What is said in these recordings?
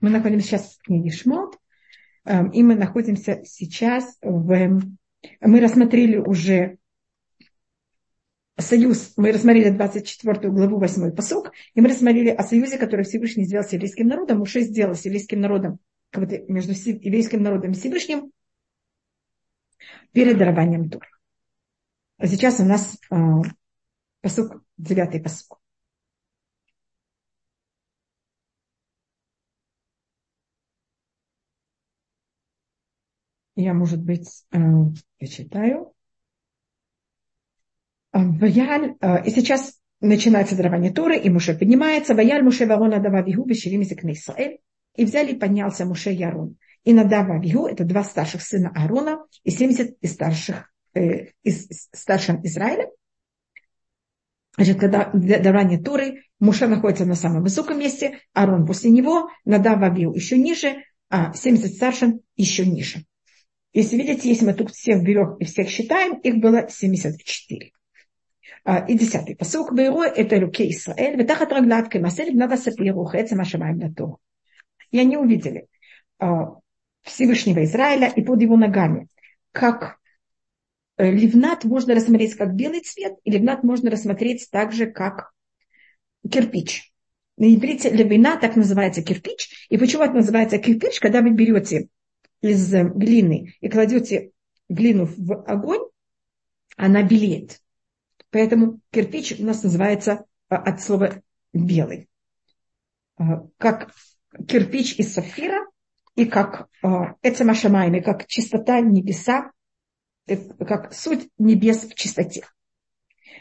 Мы находимся сейчас в книге Шмот, эм, и мы находимся сейчас в... Мы рассмотрели уже союз, мы рассмотрели 24 главу 8 посок, и мы рассмотрели о союзе, который Всевышний сделал с еврейским народом. Муше сделал с еврейским народом, как бы между еврейским народом и Всевышним перед дарованием Тур. А сейчас у нас э, посок, девятый посок. Я, может быть, э, я читаю. Э, Ваяль, э, и сейчас начинается дарование Торы, и Муше поднимается. Ваяль Муше Варона Дава Вигу Вешевим Зикне Исраэль. И взяли и поднялся Муше и Арон. И Надава Вигу, это два старших сына Аарона, и 70 из старших, э, из старшин Израиля. Значит, когда дарование Торы, Муше находится на самом высоком месте, Арон после него, Надава Вигу еще ниже, а 70 старшин еще ниже. Если видите, если мы тут всех берем и всех считаем, их было 74. А, и десятый посук. Бейро это руки Исраэль. Ветахат раглат кемасель надо сапиру хэца машамаем на то. И они увидели а, Всевышнего Израиля и под его ногами, как э, ливнат можно рассмотреть как белый цвет, и ливнат можно рассмотреть также как кирпич. На иврите левина так называется кирпич. И почему это называется кирпич? Когда вы берете из э, глины и кладете глину в огонь, она белеет. Поэтому кирпич у нас называется э, от слова белый. Э, как кирпич из сапфира и как эцемашамайми, как чистота небеса, как суть небес в чистоте.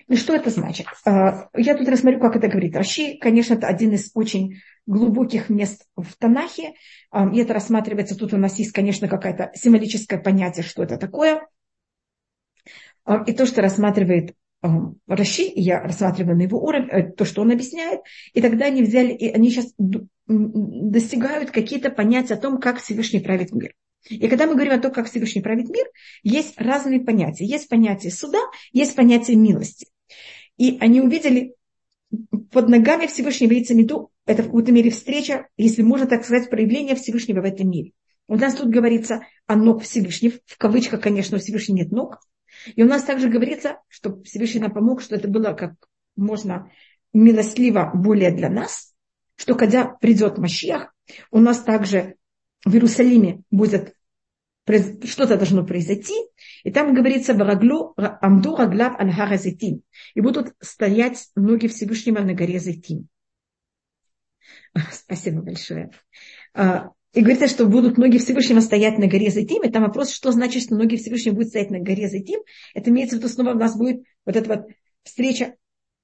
И что это значит? Я тут рассмотрю, как это говорит Раши. Конечно, это один из очень глубоких мест в Танахе. И это рассматривается, тут у нас есть, конечно, какое-то символическое понятие, что это такое. И то, что рассматривает Раши, я рассматриваю на его уровне, э, то, что он объясняет, и тогда они взяли, и они сейчас достигают какие-то понятия о том, как Всевышний правит мир. И когда мы говорим о том, как Всевышний правит мир, есть разные понятия. Есть понятие суда, есть понятие милости. И они увидели под ногами Всевышнего яйца меду это в какой-то мере встреча, если можно так сказать, проявление Всевышнего в этом мире. У нас тут говорится о ног Всевышнего, в кавычках, конечно, у Всевышнего нет ног. И у нас также говорится, что Всевышний нам помог, что это было как можно милостливо более для нас, что когда придет Машиах, у нас также в Иерусалиме будет что-то должно произойти, и там говорится «Вараглу амду раглав аль и будут стоять ноги Всевышнего на горе Зайтим. Спасибо большое. А, и говорится, что будут ноги Всевышнего стоять на горе Зайтим. И там вопрос, что значит, что ноги Всевышнего будут стоять на горе Зайтим. Это имеется в виду, снова у нас будет вот эта вот встреча.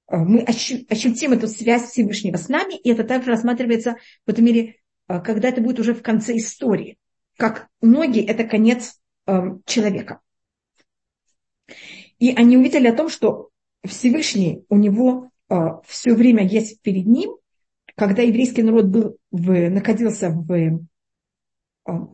А, мы ощутим эту связь Всевышнего с нами. И это также рассматривается в этом мире, а, когда это будет уже в конце истории. Как ноги – это конец человека. И они увидели о том, что Всевышний у него все время есть перед ним, когда еврейский народ был в, находился в, а,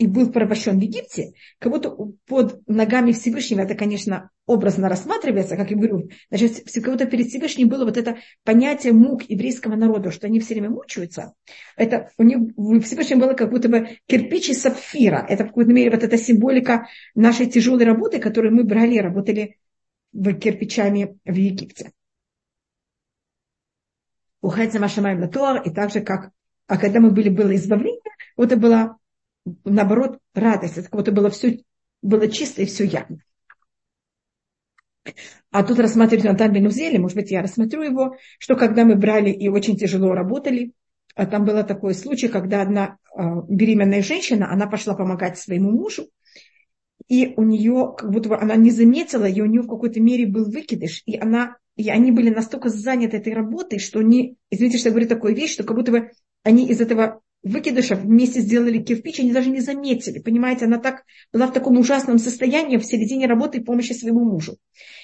и был порабощен в Египте, как будто под ногами Всевышнего, это, конечно, образно рассматривается, как я говорю, значит, как будто перед Всевышним было вот это понятие мук еврейского народа, что они все время мучаются. Это у них в Всевышнем было как будто бы кирпич из сапфира. Это в какой-то мере вот эта символика нашей тяжелой работы, которую мы брали, работали кирпичами в Египте. Ухайца Машамаем на Туар, и так же, как а когда мы были, было избавление, вот это было, наоборот, радость. Это как будто было все было чисто и все явно. А тут рассматривать Натан Бенузели, может быть, я рассмотрю его, что когда мы брали и очень тяжело работали, а там был такой случай, когда одна а, беременная женщина, она пошла помогать своему мужу, и у нее, как будто бы она не заметила, и у нее в какой-то мере был выкидыш, и она и они были настолько заняты этой работой, что они, извините, что я говорю такую вещь, что как будто бы они из этого выкидыша вместе сделали кирпич, они даже не заметили. Понимаете, она так была в таком ужасном состоянии в середине работы и помощи своему мужу.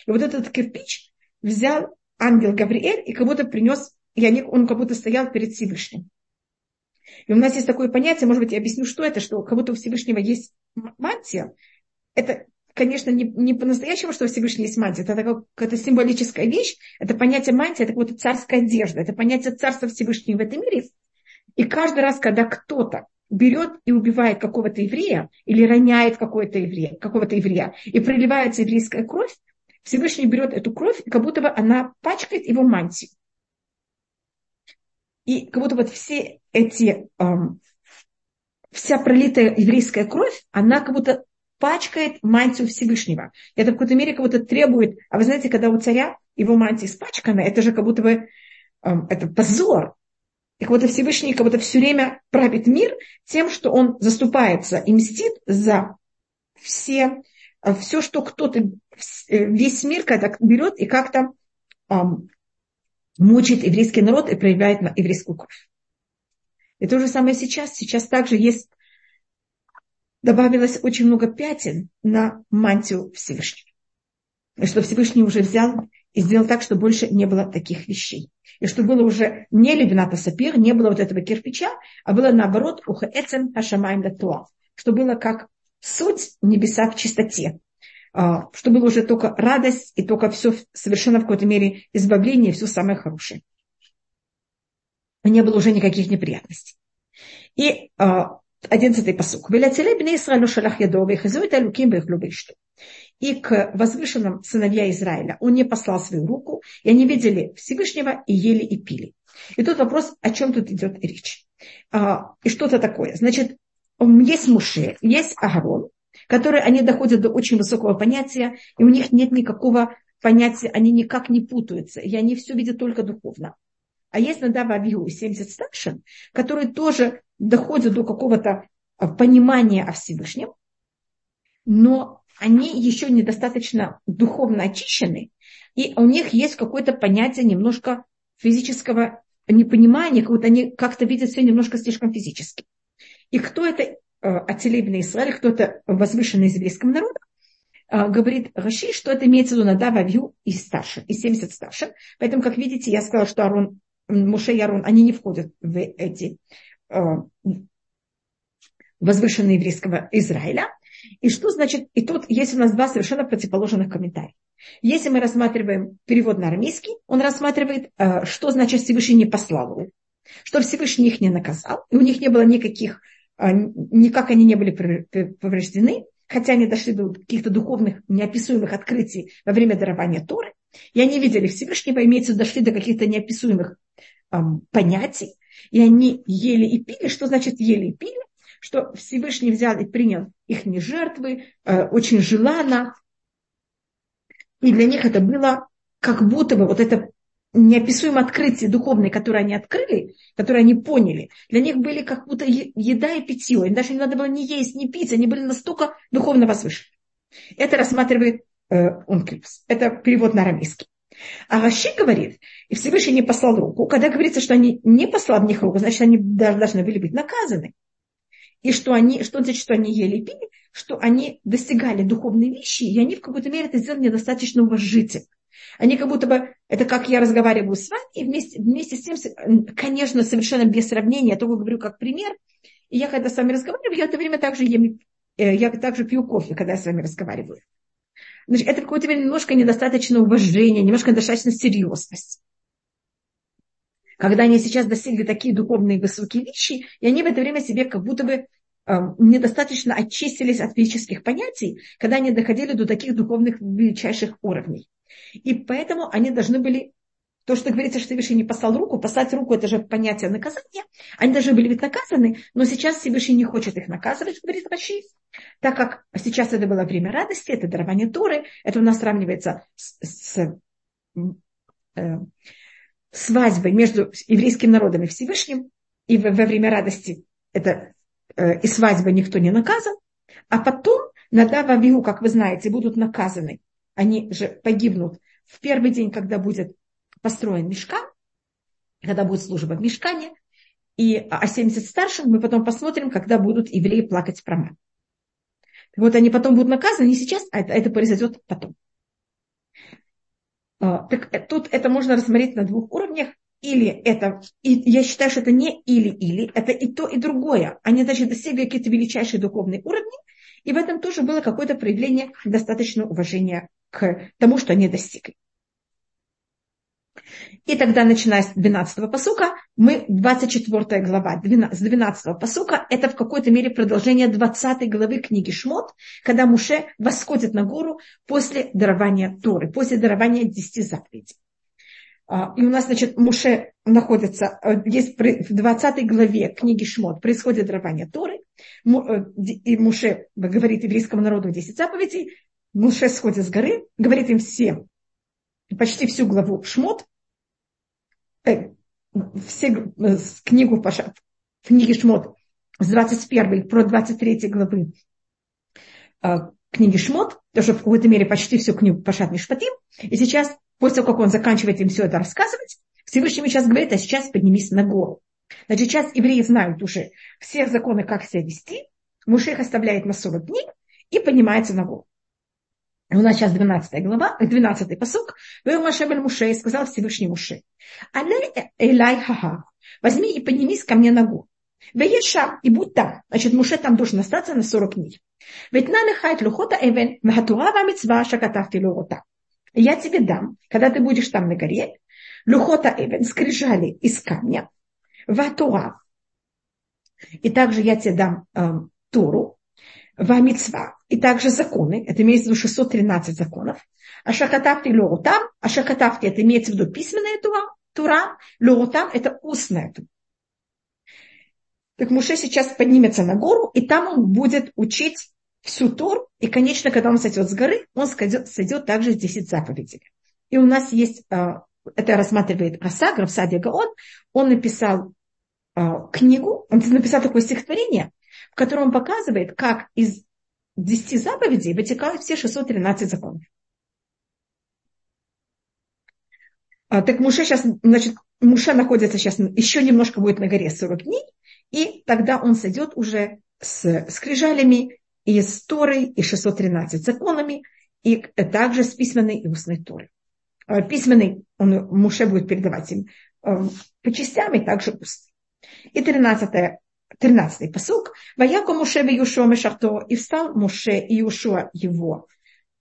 И вот этот кирпич взял ангел Гавриэль и как будто принес, и они, он как будто стоял перед Всевышним. И у нас есть такое понятие, может быть, я объясню, что это, что как будто у Всевышнего есть мантия. Это конечно, не, не по-настоящему, что Всевышний есть мантия, это как, это символическая вещь, это понятие мантия, это как будто царская одежда, это понятие царства Всевышнего в этом мире. И каждый раз, когда кто-то берет и убивает какого-то еврея или роняет какого-то еврея, какого-то еврея и проливается еврейская кровь, Всевышний берет эту кровь, как будто бы она пачкает его мантию. И как будто вот все эти, эм, вся пролитая еврейская кровь, она как будто пачкает мантию Всевышнего. Это в какой-то мере как будто требует, а вы знаете, когда у царя его мантия испачкана, это же как будто бы эм, это позор. Как будто Всевышний как будто все время правит мир тем, что он заступается и мстит за все, э, все что кто-то, э, весь мир когда берет и как-то эм, мучает еврейский народ и проявляет на еврейскую кровь. И то же самое сейчас. Сейчас также есть добавилось очень много пятен на мантию Всевышнего. И что Всевышний уже взял и сделал так, что больше не было таких вещей. И что было уже не левината сапир, не было вот этого кирпича, а было наоборот ухаэцем хашамаем латуа, что было как суть небеса в чистоте, а, что было уже только радость и только все совершенно в какой-то мере избавление, все самое хорошее. Не было уже никаких неприятностей. И а, Одиннадцатый посук. И к возвышенным сыновья Израиля он не послал свою руку, и они видели Всевышнего и ели и пили. И тут вопрос, о чем тут идет речь. А, и что-то такое. Значит, есть Муше, есть Агарон, которые они доходят до очень высокого понятия, и у них нет никакого понятия, они никак не путаются, и они все видят только духовно. А есть Надава Авиу 70 старшин, которые тоже доходят до какого-то а, понимания о Всевышнем, но они еще недостаточно духовно очищены, и у них есть какое-то понятие немножко физического непонимания, как будто они как-то видят все немножко слишком физически. И кто это э, Ателебный Израиль, кто это возвышенный еврейском народе, э, говорит Раши, что это имеется в виду Надав, Авью и старше, и 70 старше. Поэтому, как видите, я сказала, что Арон, Муше и Арон, они не входят в эти э, возвышенного еврейского Израиля. И что значит, и тут есть у нас два совершенно противоположных комментария. Если мы рассматриваем перевод на арамейский, он рассматривает, э, что значит Всевышний не послал его, что Всевышний их не наказал, и у них не было никаких, э, никак они не были повреждены, хотя они дошли до каких-то духовных неописуемых открытий во время дарования Торы, и они видели Всевышнего, имеется дошли до каких-то неописуемых понятий, и они ели и пили. Что значит ели и пили? Что Всевышний взял и принял их не жертвы, э, очень желанно. И для них это было как будто бы вот это неописуемое открытие духовное, которое они открыли, которое они поняли, для них были как будто еда и питье. Им даже не надо было ни есть, ни пить, они были настолько духовно возвышены. Это рассматривает э, Ункельпс. Это перевод на арамейский. А Раши говорит, и Всевышний не послал руку. Когда говорится, что они не послал в них руку, значит, они должны были быть наказаны и что они, что значит, что они ели пили, что они достигали духовной вещи, и они в какой-то мере это сделали недостаточно уважительно. Они как будто бы, это как я разговариваю с вами, и вместе, вместе с тем, конечно, совершенно без сравнения, я только говорю как пример, и я когда с вами разговариваю, я в это время также ем, э, я также пью кофе, когда я с вами разговариваю. Значит, это мере немножко недостаточно уважения, немножко недостаточно серьезность. Когда они сейчас достигли такие духовные высокие вещи, и они в это время себе как будто бы Эм, недостаточно очистились от физических понятий, когда они доходили до таких духовных величайших уровней. И поэтому они должны были, то, что говорится, что Всевышний не послал руку, послать руку – это же понятие наказания. Они должны были быть наказаны, но сейчас Всевышний не хочет их наказывать, говорит Раши, так как сейчас это было время радости, это дарование Торы, это у нас сравнивается с, с э, свадьбой между еврейским народом и Всевышним, и во, во время радости это Э, и свадьбы никто не наказан, а потом Надав Авиу, как вы знаете, будут наказаны. Они же погибнут в первый день, когда будет построен мешкан, когда будет служба в мешкане, и о 70 старших мы потом посмотрим, когда будут евреи плакать про мать. Вот они потом будут наказаны не сейчас, а это, это произойдет потом. А, так э, тут это можно рассмотреть на двух уровнях или это, и я считаю, что это не или-или, это и то, и другое. Они, значит, достигли какие-то величайшие духовные уровни, и в этом тоже было какое-то проявление достаточного уважения к тому, что они достигли. И тогда, начиная с 12 посука, мы 24 глава, 12, с 12 посука, это в какой-то мере продолжение 20 главы книги Шмот, когда Муше восходит на гору после дарования Торы, после дарования 10 заповедей. А, и у нас, значит, Муше находится, э, есть в 20 главе книги Шмот происходит дарование Торы, э, и Муше говорит еврейскому народу 10 заповедей, Муше сходит с горы, говорит им всем, почти всю главу Шмот, все э, книгу Паша, книги Шмот с 21 про 23 главы э, книги Шмот, тоже в какой-то мере почти всю книгу Пашат Мишпатим. И сейчас, после того, как он заканчивает им все это рассказывать, Всевышний сейчас говорит, а сейчас поднимись на гору. Значит, сейчас евреи знают уже все законы, как себя вести. Муж их оставляет на 40 дней и поднимается на гору. У нас сейчас 12 глава, 12 посок. Вы Машебель Муше сказал Всевышний Муше. Але элай хаха. Возьми и поднимись ко мне ногу. Вееша и будь там. Значит, Муше там должен остаться на 40 дней. Ведь на лихает лухота эвен махатура мецва шакатавти луота. Я тебе дам, когда ты будешь там на горе, лухота эвен, скрижали из камня, ватура. И также я тебе дам э, Туру, вамицва, и также законы, это имеется в виду 613 законов, а шахатавти лоутам, а шахатавти это имеется в виду письменная тура, тура. Лоутам это устная тура. Так Муше сейчас поднимется на гору, и там он будет учить всю Тур, и, конечно, когда он сойдет с горы, он сойдет, сойдет также с 10 заповедей. И у нас есть, а, это рассматривает Раса, Графсадия Гаон, он написал а, книгу, он написал такое стихотворение, в котором он показывает, как из 10 заповедей вытекают все 613 законов. А, так Муше сейчас, значит, Муше находится сейчас, еще немножко будет на горе 40 дней, и тогда он сойдет уже с скрижалями и с Торой, и 613 законами, и также с письменной и устной Торой. А, письменный он, Муше будет передавать им а, по частям, и также устный. И 13 13 посук. Ваяко Муше в Юшуа Мешарто, и встал Муше и Юшуа его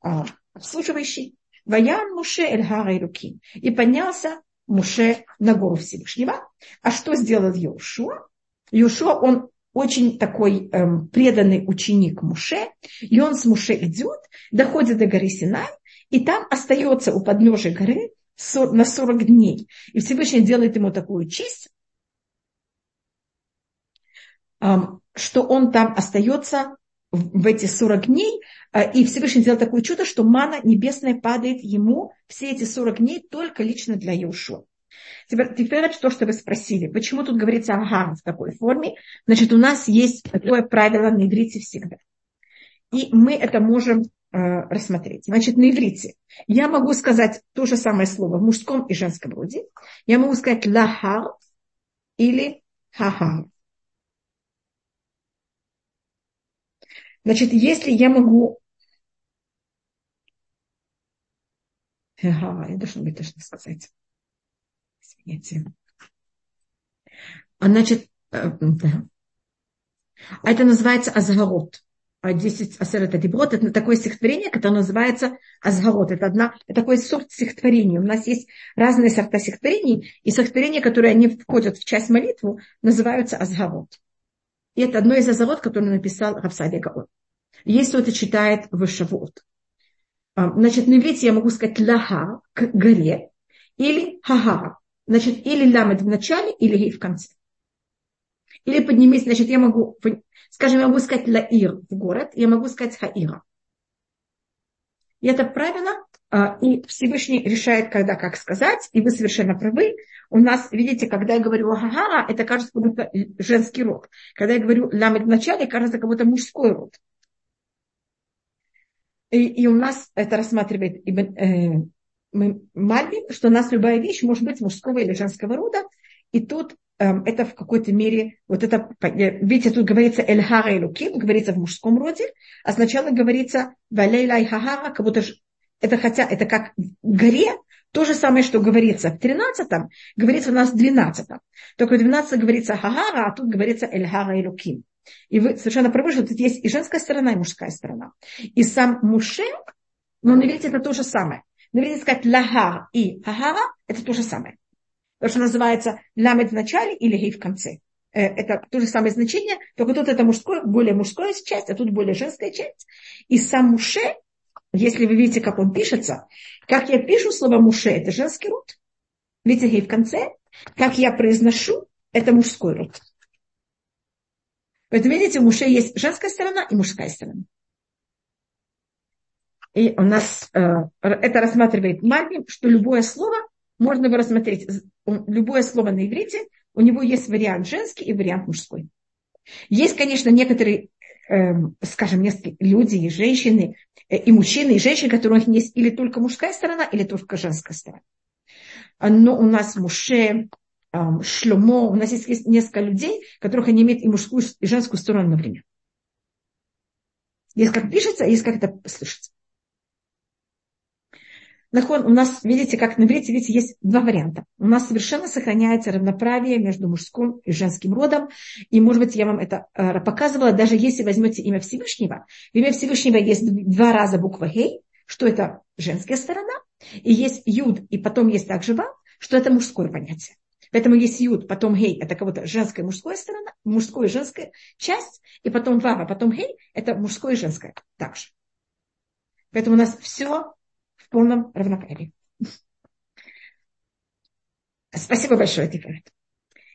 а, обслуживающий. Ваян Муше Эльгара и руки. И поднялся Муше на гору Всевышнего. А что сделал Юшуа? Юшуа, он очень такой эм, преданный ученик Муше, и он с Муше идет, доходит до горы Синай, и там остается у подножия горы на 40 дней. И Всевышний делает ему такую честь, что он там остается в эти 40 дней, а, и Всевышний сделал такое чудо, что мана небесная падает ему все эти 40 дней только лично для Иешуа. Теперь, теперь то, что вы спросили, почему тут говорится ага в такой форме, значит, у нас есть такое правило на иврите всегда. И мы это можем э, рассмотреть. Значит, на иврите я могу сказать то же самое слово в мужском и женском роде. Я могу сказать лахар или хахар. Значит, если я могу... Ага, я должна быть точно сказать. Извините. А значит, э. А это называется азгарот. 10 асерет деброд, это такое стихотворение, которое называется азгарот. Это, одна, это такой сорт стихотворений. У нас есть разные сорта стихотворений, и стихотворения, которые они входят в часть молитву, называются азгарот. И это одно из азарот, которое написал Рафсадия Гаон. Есть кто-то читает в Шавуот. А, значит, на иврите я могу сказать лаха к горе или хага. Значит, или ламет в начале, или гей в конце. Или поднимись, значит, я могу, скажем, я могу сказать лаир в город, я могу сказать хаира. И это правило, а, и Всевышний решает, когда как сказать, и вы совершенно правы. У нас, видите, когда я говорю хагара, это кажется как будто женский род. Когда я говорю ламет в начале, кажется как будто мужской род. И, и у нас это рассматривает э, Мальби, что у нас любая вещь может быть мужского или женского рода. И тут э, это в какой-то мере, вот это, видите, тут говорится Эльхара и Луким, говорится в мужском роде, а сначала говорится Валейла и Хагара, как будто это хотя, это как горе, то же самое, что говорится в 13-м, говорится у нас в 12-м. Только в 12 говорится Хагара, а тут говорится Эльхара и Луким. И вы совершенно правы, что тут есть и женская сторона, и мужская сторона. И сам Муше, но на иврите это то же самое. На иврите сказать лага и хагара – это то же самое. То, что называется ламет в начале или гей в конце. Э, это то же самое значение, только тут это мужское, более мужская часть, а тут более женская часть. И сам Муше, если вы видите, как он пишется, как я пишу слово Муше, это женский род. Видите, гей в конце. Как я произношу, это мужской род. Поэтому, видите, у Муше есть женская сторона и мужская сторона. И у нас э, это рассматривает Мальбим, что любое слово можно его рассмотреть. Любое слово на иврите, у него есть вариант женский и вариант мужской. Есть, конечно, некоторые, э, скажем, люди и женщины, и мужчины, и женщины, которые у них есть или только мужская сторона, или только женская сторона. Но у нас Муше, э, Шлюмо, у нас есть, есть несколько людей, которых они имеют и мужскую, и женскую сторону одновременно. Есть как пишется, а есть как это слышится. У нас, видите, как на иврите, видите, есть два варианта. У нас совершенно сохраняется равноправие между мужским и женским родом. И, может быть, я вам это э, показывала, даже если возьмете имя Всевышнего. В имя Всевышнего есть два раза буква Гей, что это женская сторона. И есть Юд, и потом есть также Вав, что это мужское понятие. Поэтому есть Юд, потом Гей, это кого-то женская и мужская сторона, мужская и женская часть, и потом Вав, а потом Гей, это мужское и женское также. Поэтому у нас все полном равноправии. Спасибо большое, Тиферет.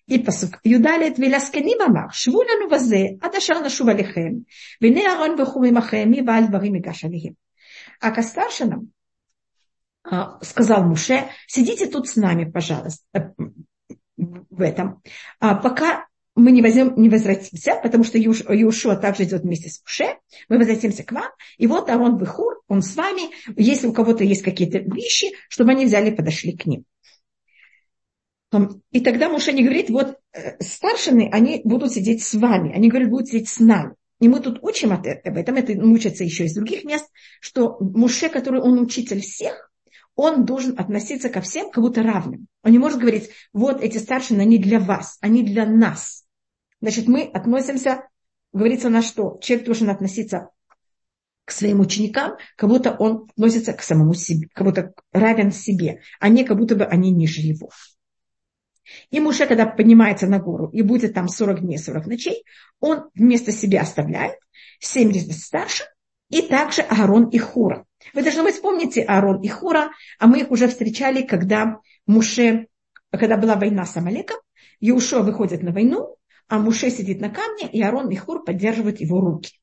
И посук. Юдалет ולזקנים אמר, שבו לנו בזה עד אשר נשוב עליכם, והנה אהרון וכו' עמכם, מי בעל דברים ייגש עליהם. А к старшинам сказал Муше, сидите тут с нами, пожалуйста, в этом, пока мы не, возьмем, не возвратимся, потому что Иушуа также идет вместе с Муше, мы возвратимся к вам, и вот Арон Бехур, он с вами, если у кого-то есть какие-то вещи, чтобы они взяли и подошли к ним. И тогда Муше не говорит, вот э, старшины, они будут сидеть с вами, они говорят, будут сидеть с нами. И мы тут учим об этом, это учится еще из других мест, что Муше, который он учитель всех, он должен относиться ко всем как будто равным. Он не может говорить, вот эти старшины, они для вас, они для нас. Значит, мы относимся, говорится на что? Человек должен относиться к своим ученикам, как будто он относится к самому себе, как будто равен себе, а не как будто бы они ниже его. И Муше, когда поднимается на гору и будет там 40 дней, 40 ночей, он вместо себя оставляет 70 старших и также Аарон и Хура. Вы должны быть помните Аарон и Хура, а мы их уже встречали, когда Муше, когда была война с Амалеком, Иушуа выходит на войну, а Муше сидит на камне, и Арон и Хур поддерживают его руки.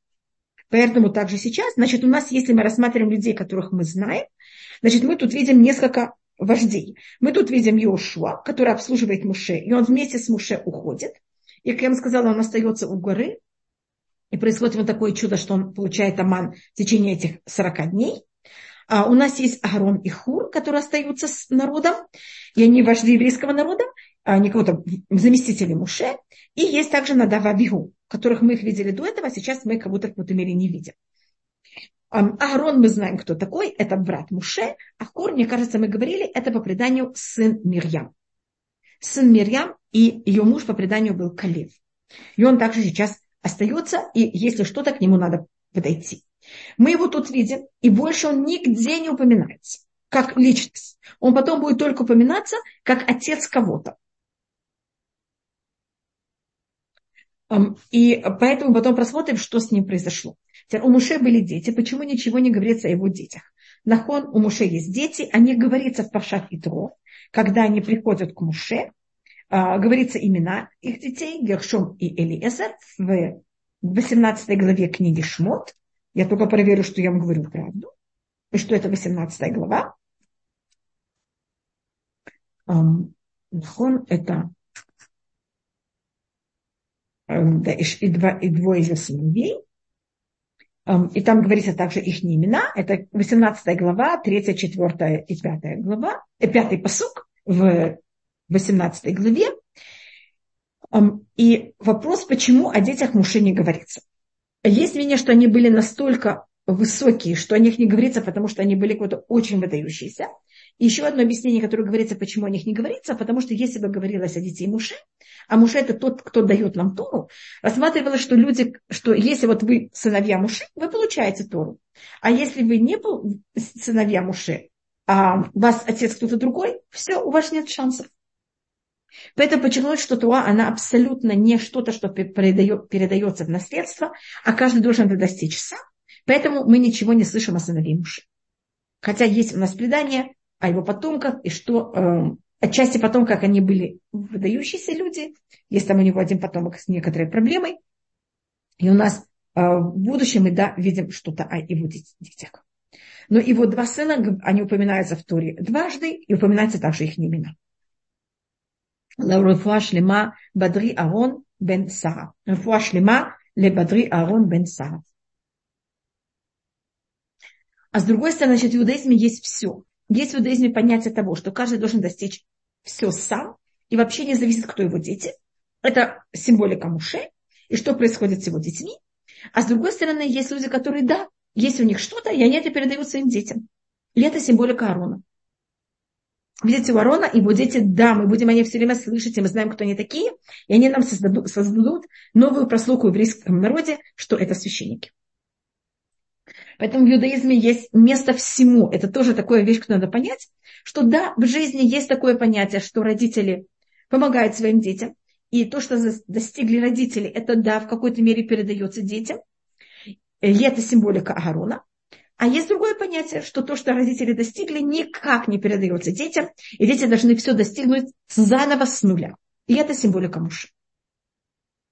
Поэтому также сейчас, значит, у нас, если мы рассматриваем людей, которых мы знаем, значит, мы тут видим несколько вождей. Мы тут видим Йошуа, который обслуживает Муше, и он вместе с Муше уходит. И, как я вам сказала, он остается у горы, и происходит вот такое чудо, что он получает аман в течение этих 40 дней. А у нас есть Аарон и Хур, которые остаются с народом, и они вожди еврейского народа, а не кого-то заместители Муше. И есть также Надава Вигу, которых мы их видели до этого, а сейчас мы их как будто в какой-то мере не видим. Аарон мы знаем, кто такой, это брат Муше, а Хор, мне кажется, мы говорили, это по преданию сын Мирьям. Сын Мирьям и ее муж по преданию был Калев. И он также сейчас остается, и если что-то, к нему надо подойти. Мы его тут видим, и больше он нигде не упоминается, как личность. Он потом будет только упоминаться, как отец кого-то. И поэтому потом просмотрим, что с ним произошло. У Муше были дети. Почему ничего не говорится о его детях? Нахон, у Муше есть дети, они говорится в Пашат и Тро, когда они приходят к Муше, говорится имена их детей, Гершом и Элиэзер, в 18 главе книги Шмот. Я только проверю, что я вам говорю правду. И что это 18 глава. Нахон это да, и, два, и двое ее сыновей. И там говорится также их имена. Это 18 глава, 3, 4 и 5 глава, 5 э, посук в 18 главе. И вопрос, почему о детях Муше не говорится. Есть мнение, что они были настолько высокие, что о них не говорится, потому что они были какой-то очень выдающиеся. И еще одно объяснение, которое говорится, почему о них не говорится, потому что если бы говорилось о детей Муше, а Муше это тот, кто дает нам Тору, рассматривалось, что люди, что если вот вы сыновья Муше, вы получаете Тору. А если вы не сыновья Муше, а вас отец кто-то другой, все, у вас нет шансов. Поэтому подчеркнуть, что Туа, она абсолютно не что-то, что передается в наследство, а каждый должен это достичь сам. Поэтому мы ничего не слышим о сынове мужа. Хотя есть у нас предание о его потомках, и что э, отчасти потом, как они были выдающиеся люди, есть там у него один потомок с некоторой проблемой, и у нас э, в будущем мы, да, видим что-то о его детях. Но его два сына, они упоминаются в Торе дважды, и упоминаются также их имена. לרפואה שלמה בדרי אהרון בן שרה. רפואה שלמה לבדרי אהרון בן שרה. А с другой стороны, значит, в иудаизме есть все. Есть в иудаизме понятие того, что каждый должен достичь все сам, и вообще не зависит, кто его дети. Это символика Муше, и что происходит с его детьми. А с другой стороны, есть люди, которые, да, есть у них что-то, и они это передают своим детям. И это символика Арона. Видите, у Арона его дети, да, мы будем они все время слышать, и мы знаем, кто они такие, и они нам создадут, создадут новую прослойку в еврейском народе, что это священники. Поэтому в иудаизме есть место всему. Это тоже такая вещь, что надо понять, что да, в жизни есть такое понятие, что родители помогают своим детям. И то, что достигли родители, это да, в какой-то мере передается детям. И это символика Аарона. А есть другое понятие, что то, что родители достигли, никак не передается детям, и дети должны все достигнуть заново с нуля. И это символика мужа.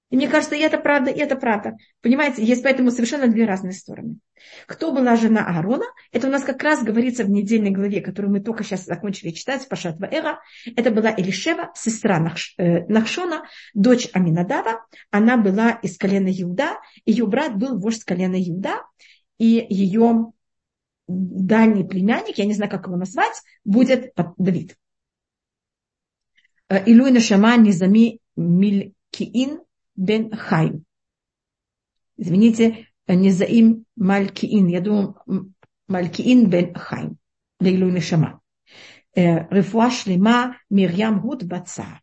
И мне кажется, и это правда, и это правда. Понимаете, есть поэтому совершенно две разные стороны. Кто была жена Аарона? Это у нас как раз говорится в недельной главе, которую мы только сейчас закончили читать, Пашат Ваэра. Это была Элишева, сестра Нахш, э, Нахшона, дочь Аминадава. Она была из колена Иуда. Ее брат был вождь колена Иуда. И ее дальний племянник, я не знаю, как его назвать, будет Давид. Э, Илюй Нашама Низами Милькиин бен Хайм. Извините, Низаим Малькиин. Я думаю, Малькиин бен Хайм. Лейлуй Нашама. Э, Рефуа Шлема Мирьям Гуд Баца.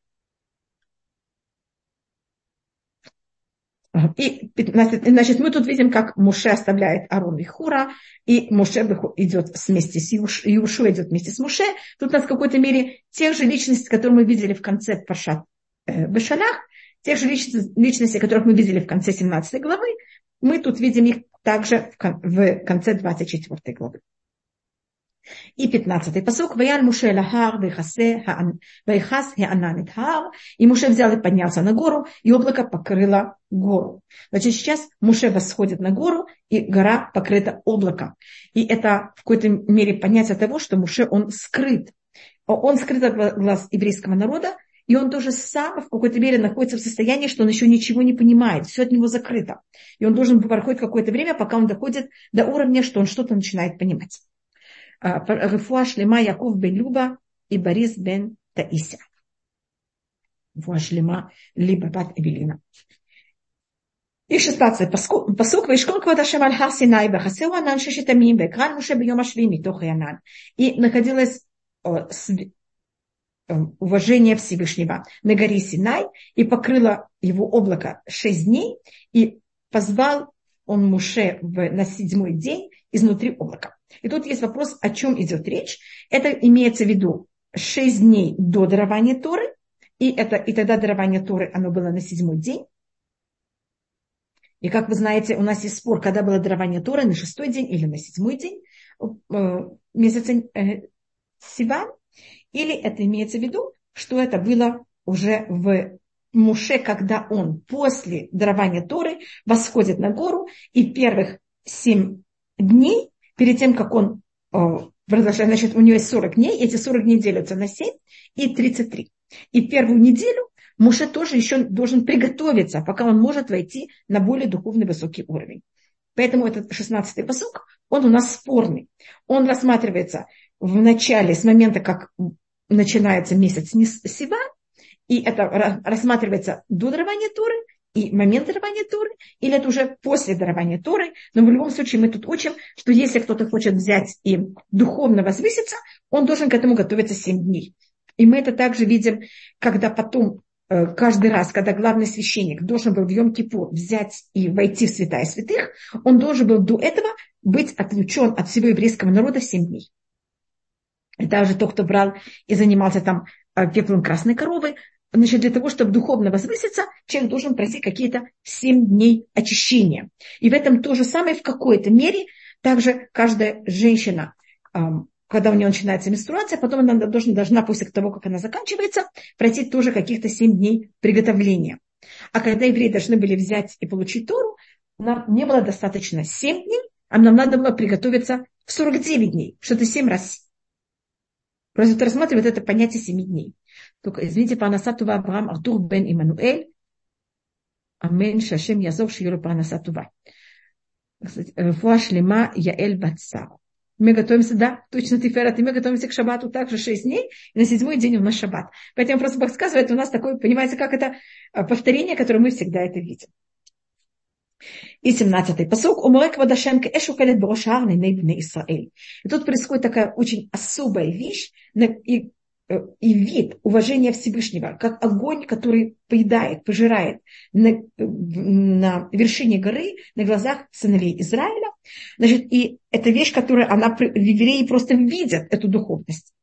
И, значит, мы тут видим, как Муше оставляет Арон и Хура, и Муше идет вместе с Юш, Юшу идет вместе с Муше. Тут у нас в какой-то мере тех же личностей, которые мы видели в конце Пашат э, Бешалях, тех же личностей, которых мы видели в конце 17 главы, мы тут видим их также в конце 24 главы. И пятнадцатый посок. Ваяль Муше Лахар Вайхас Хеананит Хар. И Муше взял и поднялся на гору, и облако покрыло гору. Значит, сейчас Муше восходит на гору, и гора покрыта облаком. И это в какой-то мере понятие того, что Муше, он скрыт. Он скрыт от глаз еврейского народа, и он тоже сам в какой-то мере находится в состоянии, что он еще ничего не понимает, все от него закрыто. И он должен проходить какое-то время, пока он доходит до уровня, что он что-то начинает понимать. רפואה שלמה יעקב בן לובה и Борис бен Таися. רפואה שלמה ליבה בת אבלינה. И 16 פסוק, וישכון כבוד השם על הר סיני וחסרו ענן шешет ימים ויקרן משה ביום השביעי מתוך הענן. И находилось уважение Всевышнего на горе Синай и покрыло его облако шесть дней и позвал он Муше в, на седьмой день изнутри облака. И тут есть вопрос, о чем идет речь. Это имеется в виду шесть дней до дарования Торы, и, это, и тогда дарование Торы, оно было на седьмой день. И как вы знаете, у нас есть спор, когда было дарование Торы, на шестой день или на седьмой день э, месяца э, Сиван, или это имеется в виду, что это было уже в Муше, когда он после дарования Торы восходит на гору, и первых семь дней перед тем, как он э, продолжает, значит, у него есть 40 дней, эти 40 дней делятся на 7 и 33. И первую неделю Муше тоже еще должен приготовиться, пока он может войти на более духовный высокий уровень. Поэтому этот 16-й посок, он у нас спорный. Он рассматривается в начале, с момента, как начинается месяц Сива, и это рассматривается до дарования Туры, и момент дарования Торы, или это уже после дарования Торы. Но в любом случае мы тут учим, что если кто-то хочет взять и духовно возвыситься, он должен к этому готовиться 7 дней. И мы это также видим, когда потом э, каждый раз, когда главный священник должен был в Йом-Кипур взять и войти в святая святых, он должен был до этого быть отлучен от всего еврейского народа 7 дней. и даже тот, кто брал и занимался там э, пеплом красной коровы, значит, для того, чтобы духовно возвыситься, человек должен пройти какие-то семь дней очищения. И в этом то же самое в какой-то мере также каждая женщина, когда у нее начинается менструация, потом она должна, должна после того, как она заканчивается, пройти тоже каких-то семь дней приготовления. А когда евреи должны были взять и получить Тору, нам не было достаточно 7 дней, а нам надо было приготовиться в 49 дней, что это 7 раз. Просто рассматривает это понятие 7 дней. Только, извините, Парнасатува Авраам Артур бен Имануэль, Амен Шашем Язор Шиюру Парнасатува. Рфуа Шлема Яэль Бацар. Мы готовимся, да, точно Тиферат, и мы готовимся к шабату также 6 дней, и на седьмой день у нас шаббат. Поэтому просто подсказывает у нас такое, понимаете, как это а, повторение, которое мы всегда это видим. И 17-й посук. Умрек вадашем эшу калет брошар на Исраэль. И тут происходит такая очень особая вещь, и и вид уважения Всевышнего, как огонь, который поедает, пожирает на, на вершине горы, на глазах сыновей Израиля. Значит, и это вещь, которую она, евреи просто видят эту духовность.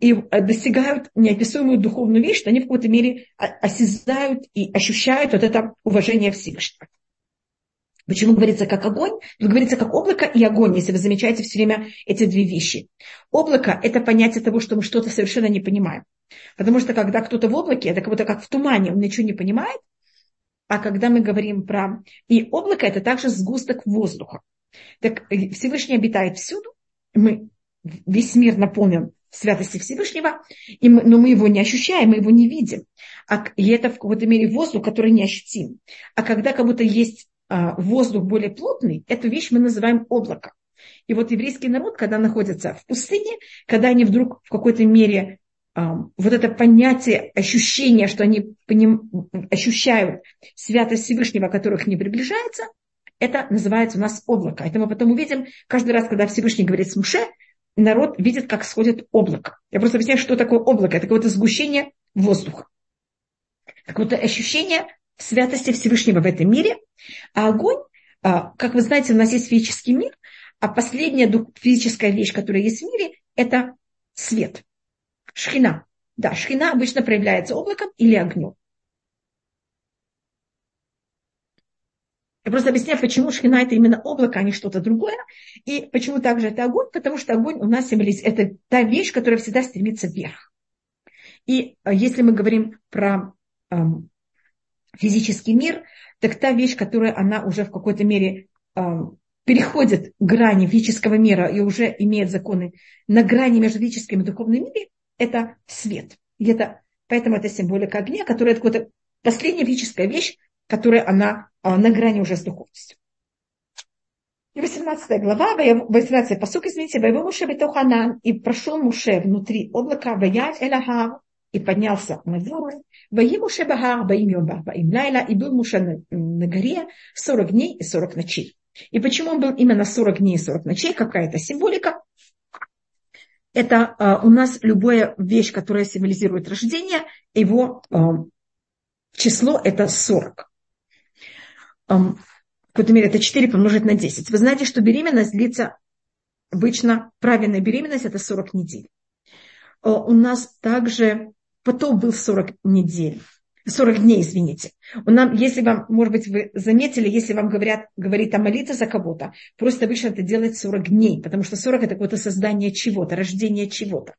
И э, достигают неописуемую духовную вещь, что они в какой-то мере осязают и ощущают вот это уважение Всевышнего. Почему говорится как огонь? Тут говорится как облако и огонь, если вы замечаете все время эти две вещи. Облако – это понятие того, что мы что-то совершенно не понимаем. Потому что когда кто-то в облаке, это как будто как в тумане, он ничего не понимает. А когда мы говорим про... И облако – это также сгусток воздуха. Так Всевышний обитает всюду. Мы, весь мир наполнен святости Всевышнего, и мы, но мы его не ощущаем, мы его не видим. А, и это в какой-то мере воздух, который не ощутим. А когда кому-то есть а, воздух более плотный, эту вещь мы называем облако. И вот еврейский народ, когда находится в пустыне, когда они вдруг в какой-то мере вот это понятие, ощущение, что они ощущают святость Всевышнего, которых не приближается, это называется у нас облако. Это мы потом увидим каждый раз, когда Всевышний говорит с Муше, народ видит, как сходит облако. Я просто объясняю, что такое облако. Это какое-то сгущение воздуха. Какое-то ощущение святости Всевышнего в этом мире. А огонь, а, как вы знаете, у нас есть физический мир, а последняя физическая вещь, которая есть в мире, это свет. Шхина. Да, шхина обычно проявляется облаком или огнем. Я просто объясняю, почему шхина это именно облако, а не что-то другое. И почему также это огонь, потому что огонь у нас символизирует, это та вещь, которая всегда стремится вверх. И а, если мы говорим про физический мир, так та вещь, которая она уже в какой-то мере э, переходит грани физического мира и уже имеет законы на грани между физическим и духовным миром, это свет. И это, поэтому это символика огня, которая какая-то последняя физическая вещь, которая она э, на грани уже с духовностью. И 18 глава, 18 посук, извините, «Воеву Муше бетоханан, и прошел Муше внутри облака, ваяль элахав, и поднялся на гору. Вои Муше Багар, Баим Йом Баим Лайла, и был Муше на, на горе 40 дней и 40 ночей. И почему он был именно 40 дней и 40 ночей? Какая-то символика. Это э, у нас любая вещь, которая символизирует рождение, его э, число это 40. Э, в какой-то мере это 4 помножить на 10. Вы знаете, что беременность длится обычно, правильная беременность это 40 недель. Э, у нас также потом был 40 недель. 40 дней, извините. У нас, если вам, может быть, вы заметили, если вам говорят, говорит о молиться за кого-то, просто обычно это делает 40 дней, потому что 40 это какое-то создание чего-то, рождение чего-то.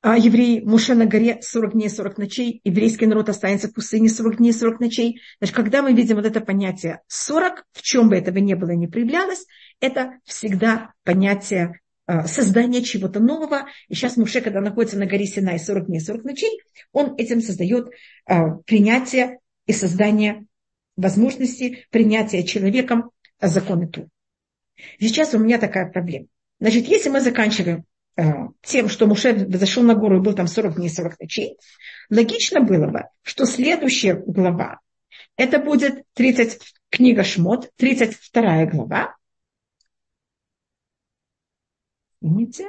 А евреи, Муше на горе 40 дней, 40 ночей, еврейский народ останется в пустыне 40 дней, 40 ночей. Значит, когда мы видим вот это понятие 40, в чем бы этого не было, не проявлялось, это всегда понятие а, создание чего-то нового. И сейчас Муше, когда находится на горе Синай 40 дней, 40 ночей, он этим создает а, принятие и создание возможности принятия человеком законы Ту. Сейчас у меня такая проблема. Значит, если мы заканчиваем а, тем, что Муше зашел на гору и был там 40 дней, 40 ночей, логично было бы, что следующая глава, это будет 30, книга Шмот, 32 глава, Извините.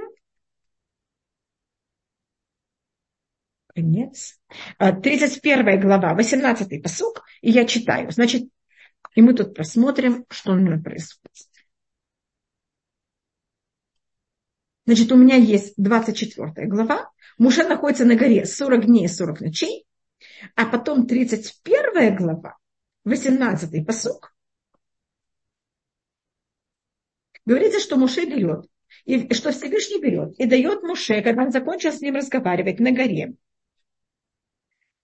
Конец. 31 а, глава, 18 посук, и я читаю. Значит, и мы тут посмотрим, что у него происходит. Значит, у меня есть 24 глава, Муше находится на горе 40 дней и 40 ночей, а потом 31 глава, 18 посок, говорится, что Муше берет, и что Всевышний берет и дает Муше, когда он закончил с ним разговаривать на горе,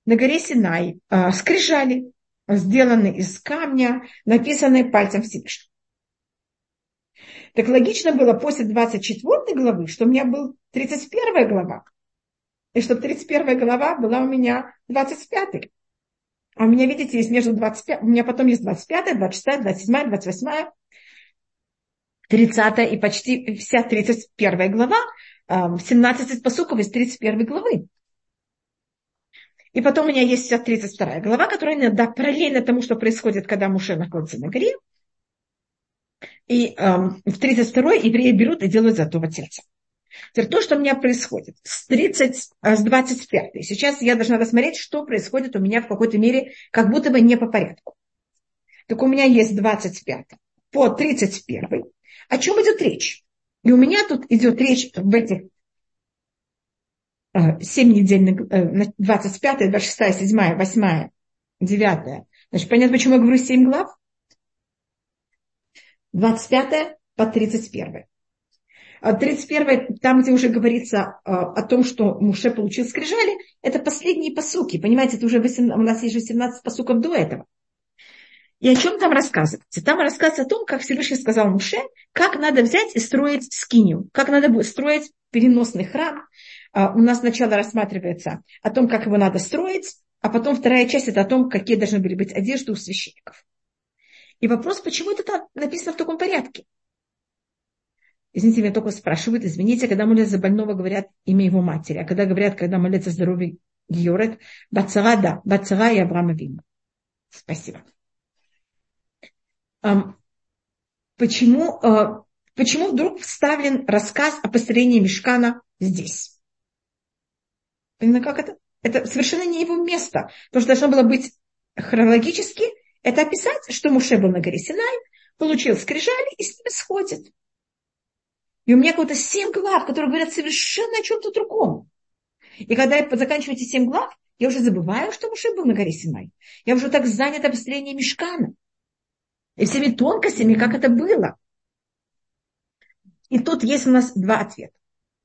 на горе Синай, э, скрижали, сделанные из камня, написанные пальцем Всевышнего. Так логично было после 24 главы, что у меня был 31 глава. И чтобы 31 глава была у меня 25. А у меня, видите, есть между 25, у меня потом есть 25, 26, 27, 28, 30 и почти вся 31 глава, 17 посуков из 31 главы. И потом у меня есть вся 32 глава, которая иногда параллельно тому, что происходит, когда Муше находится на горе. И эм, в 32-й евреи берут и делают золотого тельца. Теперь то, что у меня происходит с, 30, э, с 25 сейчас я должна рассмотреть, что происходит у меня в какой-то мере, как будто бы не по порядку. Так у меня есть 25 по 31. О чем идет речь? И у меня тут идет речь в этих 7 недельных, 25, 26, 7, 8, 9. Значит, понятно, почему я говорю 7 глав? 25 по 31. 31, там, где уже говорится а, о том, что Муше получил скрижали, это последние посуки. Понимаете, это уже 18, у нас есть же 17 посуков до этого. И о чем там рассказывается? Там рассказывается о том, как Всевышний сказал Муше, как надо взять и строить скинию, как надо строить переносный храм. А, у нас сначала рассматривается о том, как его надо строить, а потом вторая часть это о том, какие должны были быть одежды у священников. И вопрос, почему это там написано в таком порядке? Извините, меня только спрашивают, извините, когда молятся за больного, говорят имя его матери, а когда говорят, когда молятся за здоровье Георет, Бацара, да, Бацара и Авраама Вина. Спасибо. Почему, а, почему вдруг вставлен рассказ о построении мешкана здесь? Понимаете, как это? Это совершенно не его место. То, что должно было быть хронологически, это описать, что Муше был на горе Синай, получил скрижали и с ними сходит. И у меня какое-то семь глав, которые говорят совершенно о чем-то другом. И когда я заканчиваю эти семь глав, я уже забываю, что Муше был на горе Синай. Я уже так занята построением мешкана. И всеми тонкостями, как это было. И тут есть у нас два ответа.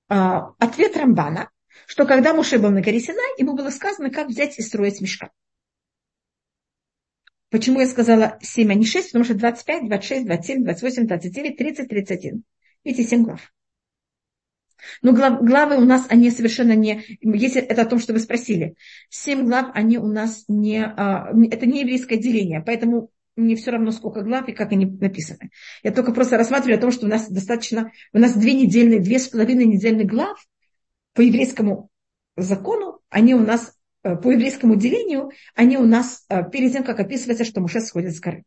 А, ответ Рамбана, что когда Муше был на горе Синай, ему было сказано, как взять и строить мешкан. Почему я сказала 7, а не 6? Потому что 25, 26, 27, 28, 29, 30, 31. Видите, 7 глав. Но глав, главы у нас, они совершенно не... Если это о том, что вы спросили. Семь глав, они у нас не... А, это не еврейское деление, поэтому мне все равно, сколько глав и как они написаны. Я только просто рассматриваю о том, что у нас достаточно... У нас две недельные, две с половиной недельных глав по еврейскому закону, они у нас Э, по еврейскому делению, они у нас э, перед тем, как описывается, что Муше сходит с горы.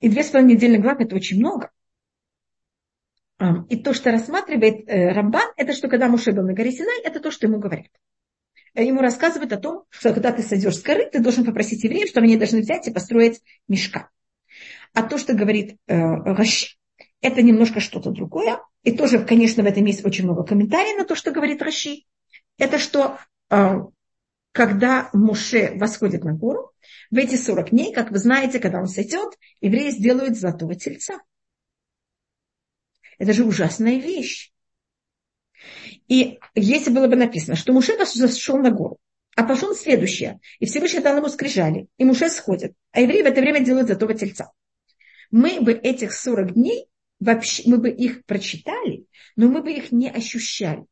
И две с половиной недельных главы – это очень много. И то, что рассматривает э, Рамбан, это что когда Муше был на горе Синай, это то, что ему говорят. Ему рассказывают о том, что когда ты сойдешь с горы, ты должен попросить евреев, что они должны взять и построить мешка. А то, что говорит э, Раши, это немножко что-то другое. И тоже, конечно, в этом есть очень много комментариев на то, что говорит Раши. Это что а, когда Муше восходит на гору, в эти 40 дней, как вы знаете, когда он сойдет, евреи сделают золотого тельца. Это же ужасная вещь. И если было бы написано, что Муше зашел на гору, а пошел следующее, и Всевышний дал ему скрижали, и Муше сходит, а евреи в это время делают золотого тельца. Мы бы этих 40 дней, вообще, мы бы их прочитали, но мы бы их не ощущали.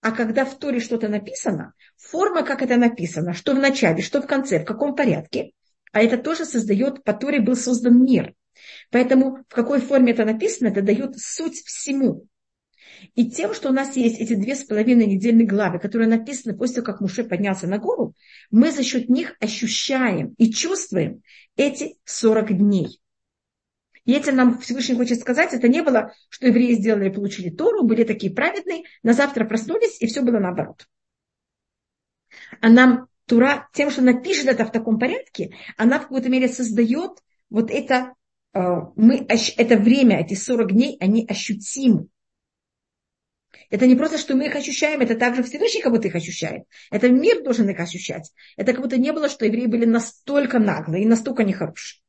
А когда в Торе что-то написано, форма, как это написано, что в начале, что в конце, в каком порядке, а это тоже создает, по Торе был создан мир. Поэтому в какой форме это написано, это дает суть всему. И тем, что у нас есть эти две с половиной недельные главы, которые написаны после того, как Муше поднялся на гору, мы за счет них ощущаем и чувствуем эти 40 дней. И этим нам Всевышний хочет сказать, это не было, что евреи сделали, получили Тору, были такие праведные, на завтра проснулись, и все было наоборот. А нам Тура, тем, что напишет это в таком порядке, она в какой-то мере создает вот это мы, это время, эти 40 дней, они ощутимы. Это не просто, что мы их ощущаем, это также Всевышний как будто их ощущает. Это мир должен их ощущать. Это как будто не было, что евреи были настолько наглые и настолько нехорошие.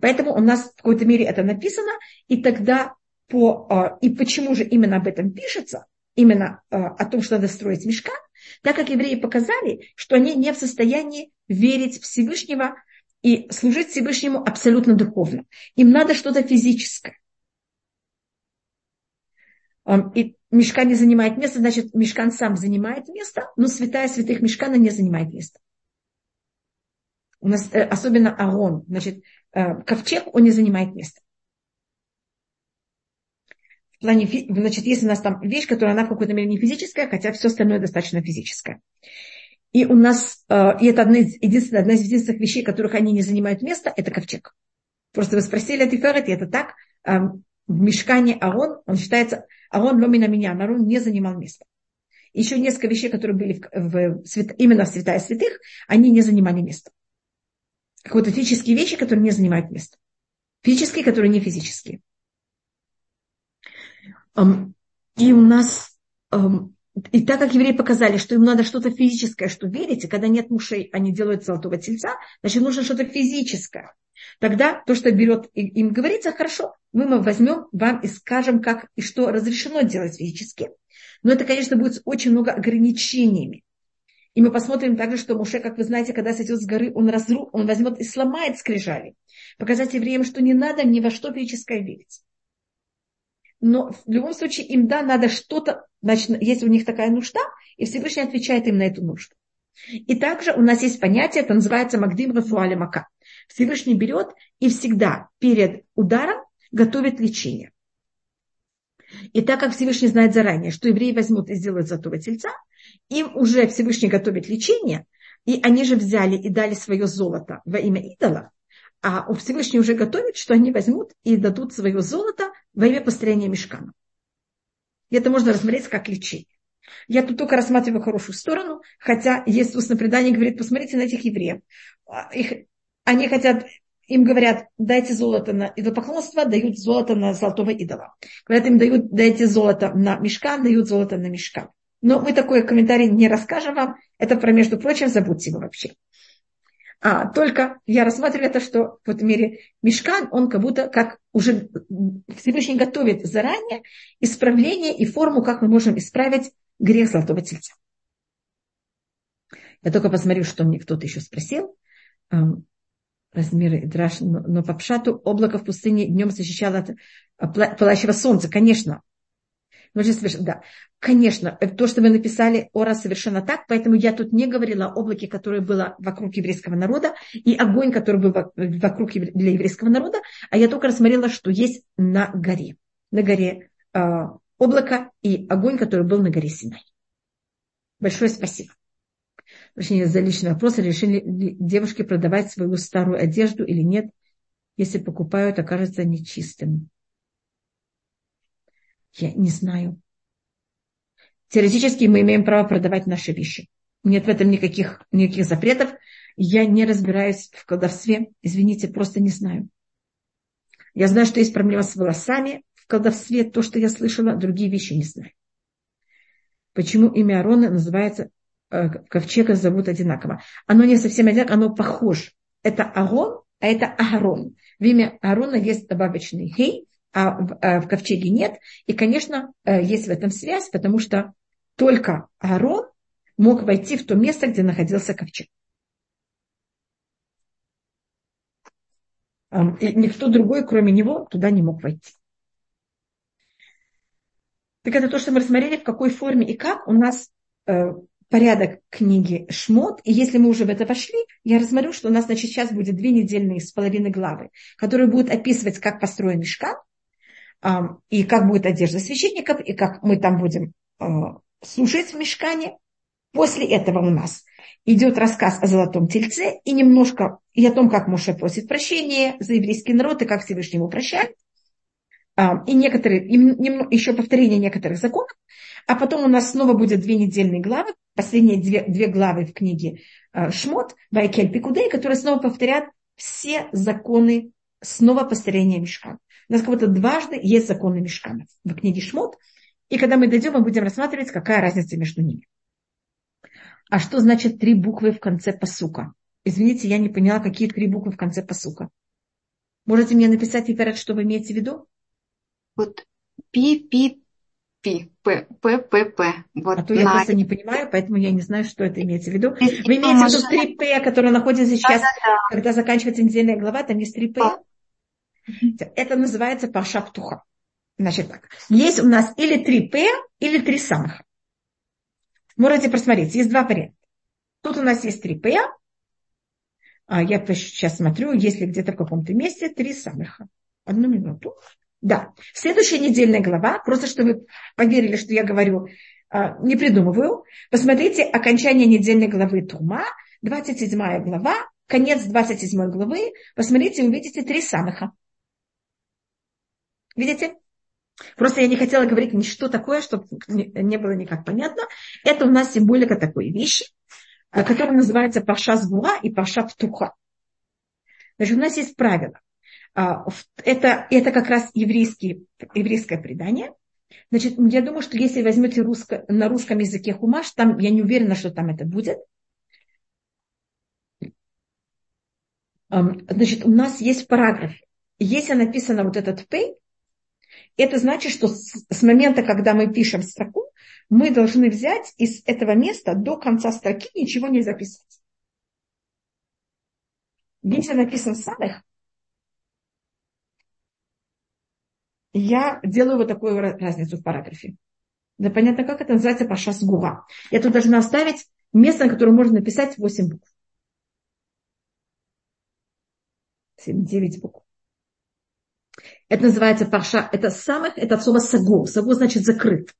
Поэтому у нас в какой-то мере это написано, и тогда по, а, и почему же именно об этом пишется, именно а, о том, что надо строить мешкан, так как евреи показали, что они не в состоянии верить Всевышнего и служить Всевышнему абсолютно духовно. Им надо что-то физическое. И мешкан не занимает место, значит, мешкан сам занимает место, но святая святых мешкана не занимает место. У нас э, особенно Арон, значит, э, ковчег, он не занимает место. В плане, значит, если у нас там вещь, которая она в какой-то мере не физическая, хотя все остальное достаточно физическое. И у нас, э, и это одна из, единственная, одна из единственных вещей, которых они не занимают место, это ковчег. Просто вы спросили о Тиферет, и это так. В мешкане Арон, он считается, Арон ломина меня, Арон не занимал место. Еще несколько вещей, которые были в, в, именно в святая святых, они не занимали место. Какие-то физические вещи, которые не занимают место. Физические, которые не физические. И у нас, и так как евреи показали, что им надо что-то физическое, что верите, когда нет мушей, они делают золотого тельца, значит, нужно что-то физическое. Тогда то, что берет, им говорится, хорошо, мы возьмем вам и скажем, как и что разрешено делать физически. Но это, конечно, будет с очень много ограничениями. И мы посмотрим также, что Муше, как вы знаете, когда сойдет с горы, он, разру, он возьмет и сломает скрижали. Показать евреям, что не надо ни во что физическое верить. Но в любом случае им, да, надо что-то, значит, есть у них такая нужда, и Всевышний отвечает им на эту нужду. И также у нас есть понятие, это называется Магдим Рафуали Мака. Всевышний берет и всегда перед ударом готовит лечение. И так как Всевышний знает заранее, что евреи возьмут и сделают золотого тельца, им уже Всевышний готовит лечение, и они же взяли и дали свое золото во имя идола, а у Всевышний уже готовит, что они возьмут и дадут свое золото во имя построения мешкана. Это можно рассмотреть как лечение. Я тут только рассматриваю хорошую сторону, хотя есть устное предание, говорит, посмотрите на этих евреев. А, их, они хотят, им говорят, дайте золото на идолопоклонство, дают золото на золотого идола. Говорят, им дают, дайте золото на мешкан, дают золото на мешкан. Но мы такой комментарий не расскажем вам. Это про, между прочим, забудьте его вообще. А, только я рассматриваю это, что в этом мире мешкан, он как будто как уже Всевышний готовит заранее исправление и форму, как мы можем исправить грех золотого тельца. Я только посмотрю, что мне кто-то еще спросил. Размеры драж, но по пшату облако в пустыне днем защищало от пылающего солнца. Конечно, да, конечно, то, что вы написали, Ора совершенно так, поэтому я тут не говорила о облаке, которое было вокруг еврейского народа, и огонь, который был вокруг для еврейского народа, а я только рассмотрела, что есть на горе. На горе э, облако и огонь, который был на горе Синай. Большое спасибо. Точнее, за личный вопрос, решили ли девушки продавать свою старую одежду или нет, если покупают, окажется нечистым. Я не знаю. Теоретически мы имеем право продавать наши вещи. Нет в этом никаких, никаких запретов. Я не разбираюсь в колдовстве. Извините, просто не знаю. Я знаю, что есть проблема с волосами в колдовстве. То, что я слышала, другие вещи не знаю. Почему имя Арона называется ковчега зовут одинаково? Оно не совсем одинаково, оно похоже. Это Арон, а это Аарон. В имя Аарона есть добавочный хей, а в, в ковчеге нет. И, конечно, э, есть в этом связь, потому что только Аарон мог войти в то место, где находился ковчег. И никто другой, кроме него, туда не мог войти. Так это то, что мы рассмотрели, в какой форме и как у нас э, порядок книги Шмот. И если мы уже в это вошли, я рассмотрю, что у нас значит, сейчас будет две недельные с половиной главы, которые будут описывать, как построен мешкан, и как будет одежда священников, и как мы там будем а, служить в мешкане. После этого у нас идет рассказ о золотом тельце и немножко и о том, как Моше просит прощения за еврейский народ и как Всевышний его прощает. И некоторые, и еще повторение некоторых законов. А потом у нас снова будет две недельные главы, последние две, две главы в книге а, Шмот, Байкель Пикудей, которые снова повторят все законы снова построение мешкана. У нас как будто дважды есть законы мешкана в книге Шмот. И когда мы дойдем, мы будем рассматривать, какая разница между ними. А что значит три буквы в конце посука? Извините, я не поняла, какие три буквы в конце посука. Можете мне написать, Виперет, что вы имеете в виду? Вот пи, пи, пи, п, п, п, п. Вот а то я на... просто не понимаю, поэтому я не знаю, что это имеется в виду. Вы имеете в виду три п, которые находятся сейчас, да, да, да. когда заканчивается недельная глава, там есть три п. Это называется паша птуха. Значит так, есть у нас или три п, или три самых. Можете просмотреть, есть два варианта. Тут у нас есть три п, а я сейчас смотрю, если где-то в каком-то месте три самых. Одну минуту. Да, следующая недельная глава, просто чтобы поверили, что я говорю, а, не придумываю. Посмотрите окончание недельной главы Тума, 27 глава, конец 27 главы. Посмотрите, увидите три самыха. Видите? Просто я не хотела говорить ничто такое, чтобы не было никак понятно. Это у нас символика такой вещи, которая называется Паша Сбуа и Паша Птуха. Значит, у нас есть правило. А, это, это как раз еврейский, еврейское предание. Значит, я думаю, что если возьмете русско, на русском языке хумаш, там я не уверена, что там это будет. Значит, у нас есть параграф. Если написано вот этот пей, это значит, что с момента, когда мы пишем строку, мы должны взять из этого места до конца строки ничего не записывать. Если написан самых, я делаю вот такую разницу в параграфе. Да понятно, как это называется паша сгура. Я тут должна оставить место, на котором можно написать 8 букв. 7, 9 букв. Это называется парша, это самых, это от слова сагу. Сагу значит закрыт.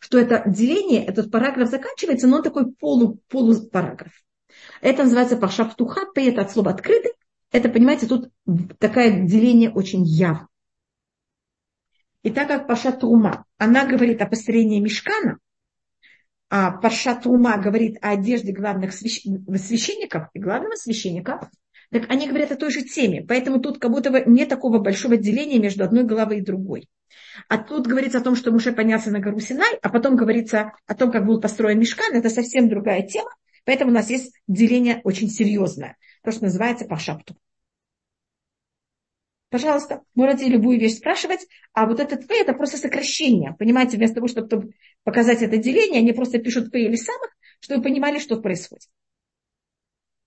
Что это деление, этот параграф заканчивается, но он такой полу, полупараграф. Это называется парша птуха, это от слова открытый. Это, понимаете, тут такое деление очень явно. И так как Паша Тума, она говорит о построении мешкана, а Паша Тума говорит о одежде главных священников и главного священника, так они говорят о той же теме. Поэтому тут как будто бы нет такого большого деления между одной головой и другой. А тут говорится о том, что Муше поднялся на гору Синай, а потом говорится о том, как был построен мешкан. Это совсем другая тема. Поэтому у нас есть деление очень серьезное. То, что называется Пашапту. Пожалуйста, можете любую вещь спрашивать, а вот этот П это просто сокращение. Понимаете, вместо того, чтобы показать это деление, они просто пишут П или самых, чтобы понимали, что происходит.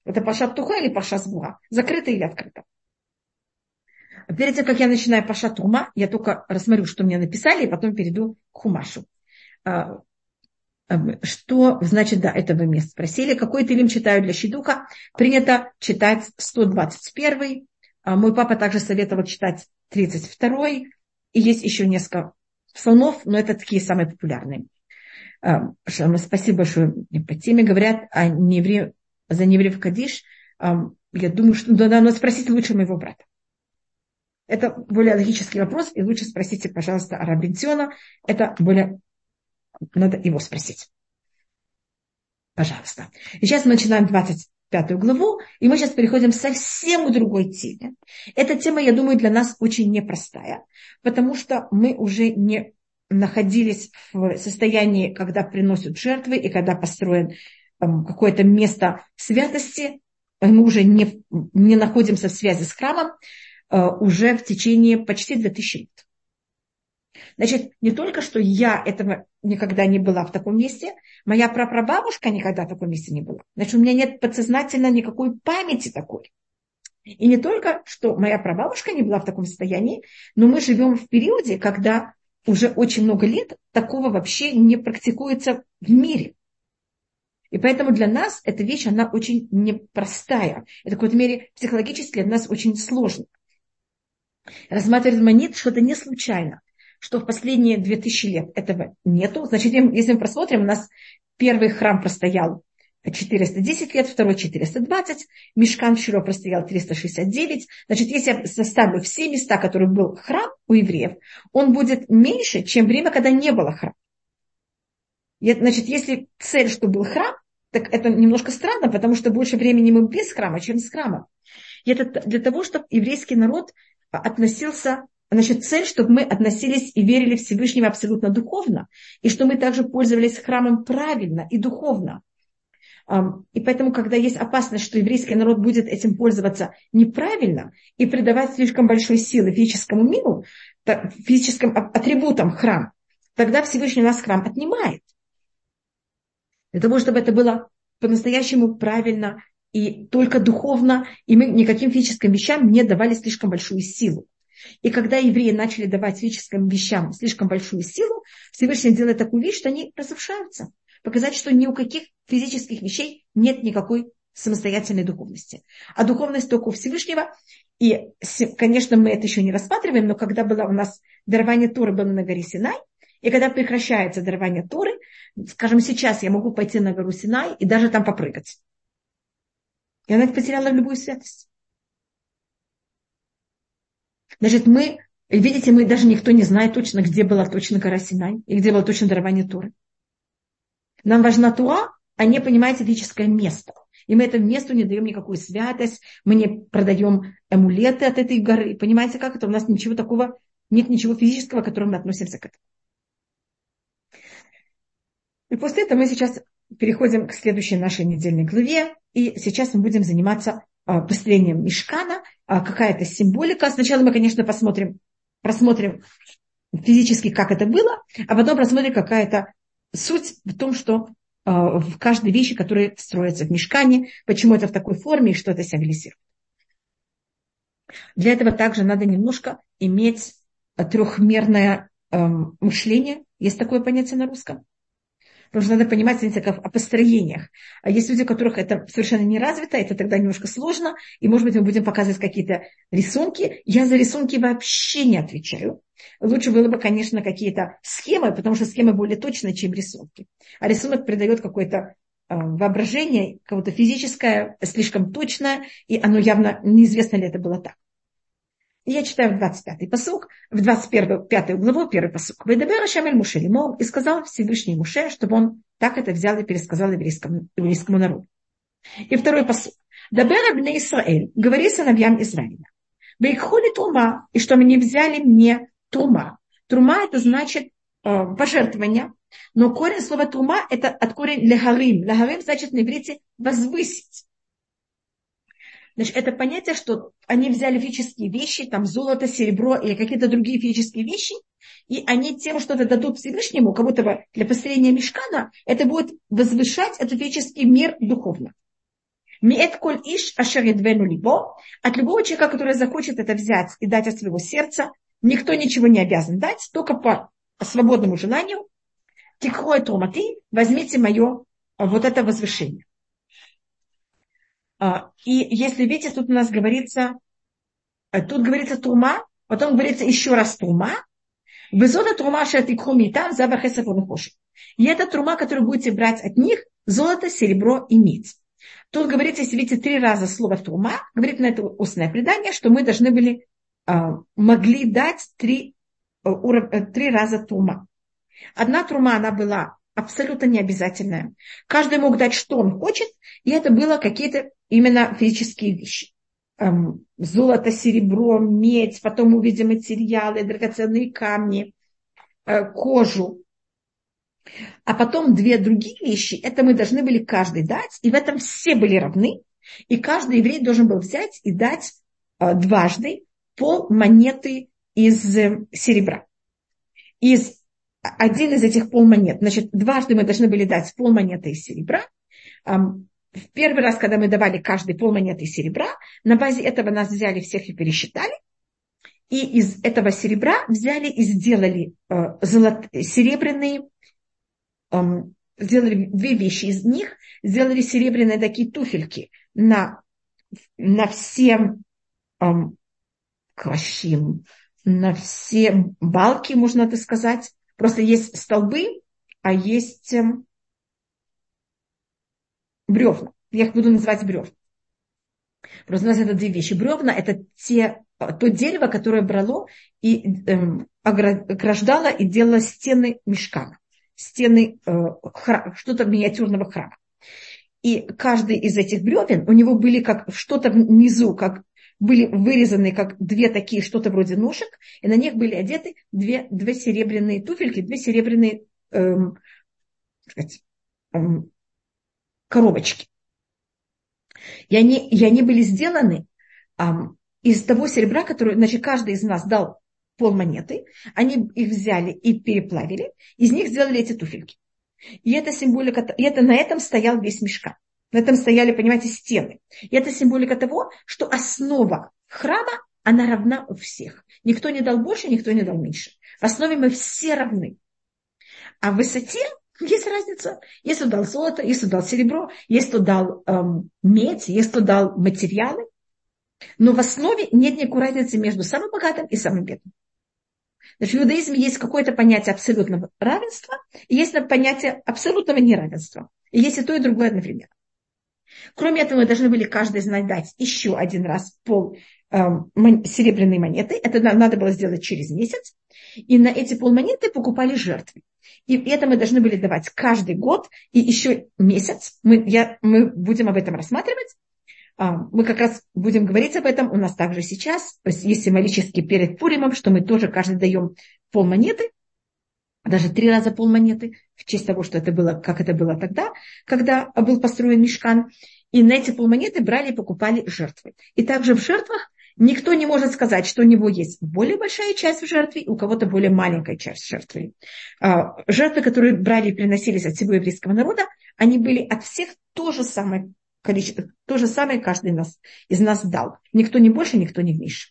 Это Паша Птуха или Паша Сбуа? Закрыто или открыто? Перед тем, как я начинаю Паша Тума, я только рассмотрю, что мне написали, и потом перейду к Хумашу. А, что значит, да, это вы меня спросили. Какой тылим читаю для щедуха? Принято читать 121 а мой папа также советовал читать 32-й. И есть еще несколько псалмов, но это такие самые популярные. А, спасибо большое по теме. Говорят о невре... за невреев Кадиш. А, я думаю, что да, но спросите лучше моего брата. Это более логический вопрос, и лучше спросите, пожалуйста, о Рабинсиона. Это более... Надо его спросить. Пожалуйста. И сейчас мы начинаем 20 пятую главу, и мы сейчас переходим совсем к другой теме. Эта тема, я думаю, для нас очень непростая, потому что мы уже не находились в состоянии, когда приносят жертвы и когда построен эм, какое-то место святости, мы уже не, не находимся в связи с храмом э, уже в течение почти 2000 лет. Значит, не только что я этого никогда не была в таком месте, моя прапрабабушка никогда в таком месте не была. Значит, у меня нет подсознательно никакой памяти такой. И не только, что моя прабабушка не была в таком состоянии, но мы живем в периоде, когда уже очень много лет такого вообще не практикуется в мире. И поэтому для нас эта вещь, она очень непростая. Это в какой-то мере психологически для нас очень сложно. Рассматривать монет что-то не случайно что в последние 2000 лет этого нету. Значит, если мы просмотрим, у нас первый храм простоял 410 лет, второй 420, Мешкан Широ простоял 369. Значит, если я составлю все места, которые был храм у евреев, он будет меньше, чем время, когда не было храма. Значит, если цель, что был храм, так это немножко странно, потому что больше времени мы без храма, чем с храмом. И это для того, чтобы еврейский народ относился, значит, цель, чтобы мы относились и верили Всевышнего абсолютно духовно, и что мы также пользовались храмом правильно и духовно. И поэтому, когда есть опасность, что еврейский народ будет этим пользоваться неправильно и придавать слишком большой силы физическому миру, физическим атрибутам храм, тогда Всевышний нас храм отнимает. Для того, чтобы это было по-настоящему правильно и только духовно, и мы никаким физическим вещам не давали слишком большую силу. И когда евреи начали давать физическим вещам слишком большую силу, Всевышний делает такую вещь, что они разрушаются. Показать, что ни у каких физических вещей нет никакой самостоятельной духовности. А духовность только у Всевышнего. И, конечно, мы это еще не рассматриваем, но когда было у нас дарование Торы было на горе Синай, и когда прекращается дарование Торы, скажем, сейчас я могу пойти на гору Синай и даже там попрыгать. И она потеряла любую святость. Значит, мы, видите, мы даже никто не знает точно, где была точно гора Синай и где было точно дарование Торы. Нам важна Туа, а не, понимаете, физическое место. И мы этому месту не даем никакую святость, мы не продаем амулеты от этой горы. Понимаете, как это? У нас ничего такого, нет ничего физического, к которому мы относимся к этому. И после этого мы сейчас переходим к следующей нашей недельной главе. И сейчас мы будем заниматься а, построением мешкана, а, какая-то символика. Сначала мы, конечно, посмотрим, просмотрим физически, как это было, а потом посмотрим, какая-то суть в том, что а, в каждой вещи, которые строятся в мешкане, почему это в такой форме и что это символизирует. Для этого также надо немножко иметь трехмерное эм, мышление. Есть такое понятие на русском? Потому что надо понимать, знаете, как о построениях. А есть люди, у которых это совершенно не развито, это тогда немножко сложно. И, может быть, мы будем показывать какие-то рисунки. Я за рисунки вообще не отвечаю. Лучше было бы, конечно, какие-то схемы, потому что схемы более точные, чем рисунки. А рисунок придает какое-то а, воображение, какое-то физическое, слишком точное, и оно явно неизвестно ли это было так. Я читаю 25-й посук, в 21 5 главу, первый посук. «Выдабер Шамель Муше Лимом» и сказал Всевышний Муше, чтобы он так это взял и пересказал еврейскому, еврейскому народу. И второй посук. «Дабер Абне Исраэль» говори сыновьям Израиля. «Бейхоли тума» и что они взяли мне тума. Трума это значит э, пожертвование, но корень слова тума это от корень легарим. Легарим значит на иврите возвысить. Значит, это понятие, что они взяли физические вещи, там золото, серебро или какие-то другие физические вещи, и они тем что-то дадут Всевышнему, как будто бы для построения мешкана, это будет возвышать этот физический мир духовно. Миэт коль иш ашаридвену либо, от любого человека, который захочет это взять и дать от своего сердца, никто ничего не обязан дать, только по свободному желанию. Тикхой томати, возьмите мое вот это возвышение. А, и если видите, тут у нас говорится, э, тут говорится тума, потом говорится еще раз тума. Безода трума шатикхуми там забахесов И это трума, которую будете брать от них, золото, серебро и нить. Тут говорится, если видите три раза слово трума, говорит на это устное предание, что мы должны были, а, могли дать три, э, э, три раза трума. Одна трума, она была абсолютно необязательная. Каждый мог дать, что он хочет, и это было какие-то именно физические вещи. Эм, золото, серебро, медь, потом увидим материалы, драгоценные камни, э, кожу. А потом две другие вещи, это мы должны были каждый дать, и в этом все были равны. И каждый еврей должен был взять и дать э, дважды пол монеты из э, серебра. Из один из этих полмонет. Значит, дважды мы должны были дать полмонеты из серебра. В первый раз, когда мы давали каждый полмонеты серебра, на базе этого нас взяли всех и пересчитали. И из этого серебра взяли и сделали э, золот, серебряные, э, сделали две вещи из них, сделали серебряные такие туфельки на, на все э, квашим, на все балки, можно это сказать, Просто есть столбы, а есть эм, бревна. Я их буду называть бревна. Просто у нас это две вещи. Бревна – это те, то дерево, которое брало и эм, ограждало и делало стены мешкана, стены э, что-то миниатюрного храма. И каждый из этих бревен, у него были как что-то внизу, как были вырезаны как две такие, что-то вроде ножек, и на них были одеты две, две серебряные туфельки, две серебряные эм, сказать, эм, коробочки. И они, и они были сделаны эм, из того серебра, которое, значит, каждый из нас дал пол монеты, они их взяли и переплавили, из них сделали эти туфельки. И это символика, и это на этом стоял весь мешка. На этом стояли, понимаете, стены. И это символика того, что основа храма, она равна у всех. Никто не дал больше, никто не дал меньше. В основе мы все равны. А в высоте есть разница. Если дал золото, если дал серебро, если дал эм, медь, если дал материалы. Но в основе нет никакой разницы между самым богатым и самым бедным. Значит, в иудаизме есть какое-то понятие абсолютного равенства, и есть понятие абсолютного неравенства. И есть и то, и другое одновременно. Кроме этого, мы должны были каждый знать дать еще один раз пол э, серебряной монеты. Это надо было сделать через месяц. И на эти полмонеты покупали жертвы. И это мы должны были давать каждый год и еще месяц. Мы, я, мы будем об этом рассматривать. А, мы как раз будем говорить об этом. У нас также сейчас есть символически перед Пуримом, что мы тоже каждый даем полмонеты, даже три раза полмонеты, в честь того, что это было, как это было тогда, когда был построен мешкан. И на эти полмонеты брали и покупали жертвы. И также в жертвах никто не может сказать, что у него есть более большая часть в жертве, у кого-то более маленькая часть жертвы. А, жертвы, которые брали и приносились от всего еврейского народа, они были от всех то же самое количество, то же самое каждый нас, из нас дал. Никто не больше, никто не меньше.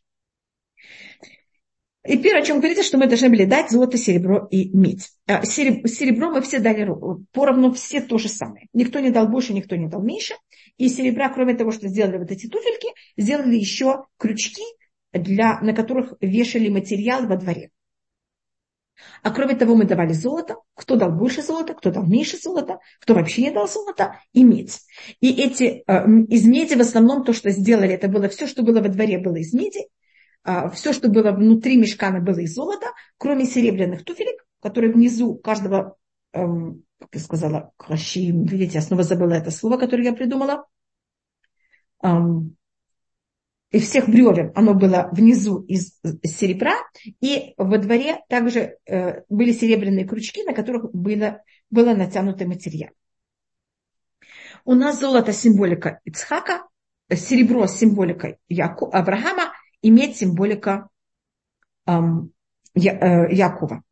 И первое, о чем говорится, что мы должны были дать золото, серебро и медь. А, серебро мы все дали поровну, все то же самое. Никто не дал больше, никто не дал меньше. И серебра, кроме того, что сделали вот эти туфельки, сделали еще крючки, для, на которых вешали материал во дворе. А кроме того, мы давали золото. Кто дал больше золота, кто дал меньше золота, кто вообще не дал золота, и медь. И эти, э, из меди в основном то, что сделали, это было все, что было во дворе, было из меди. Э, все, что было внутри мешкана, было из золота, кроме серебряных туфелек, которые внизу каждого, эм, как я сказала, кращим, видите, я снова забыла это слово, которое я придумала. И всех бревен, оно было внизу из серебра, и во дворе также э, были серебряные крючки, на которых было, было натянутый материал. У нас золото символика Ицхака, серебро символика Яку, Авраама, и медь символика эм, Я, э, Якова.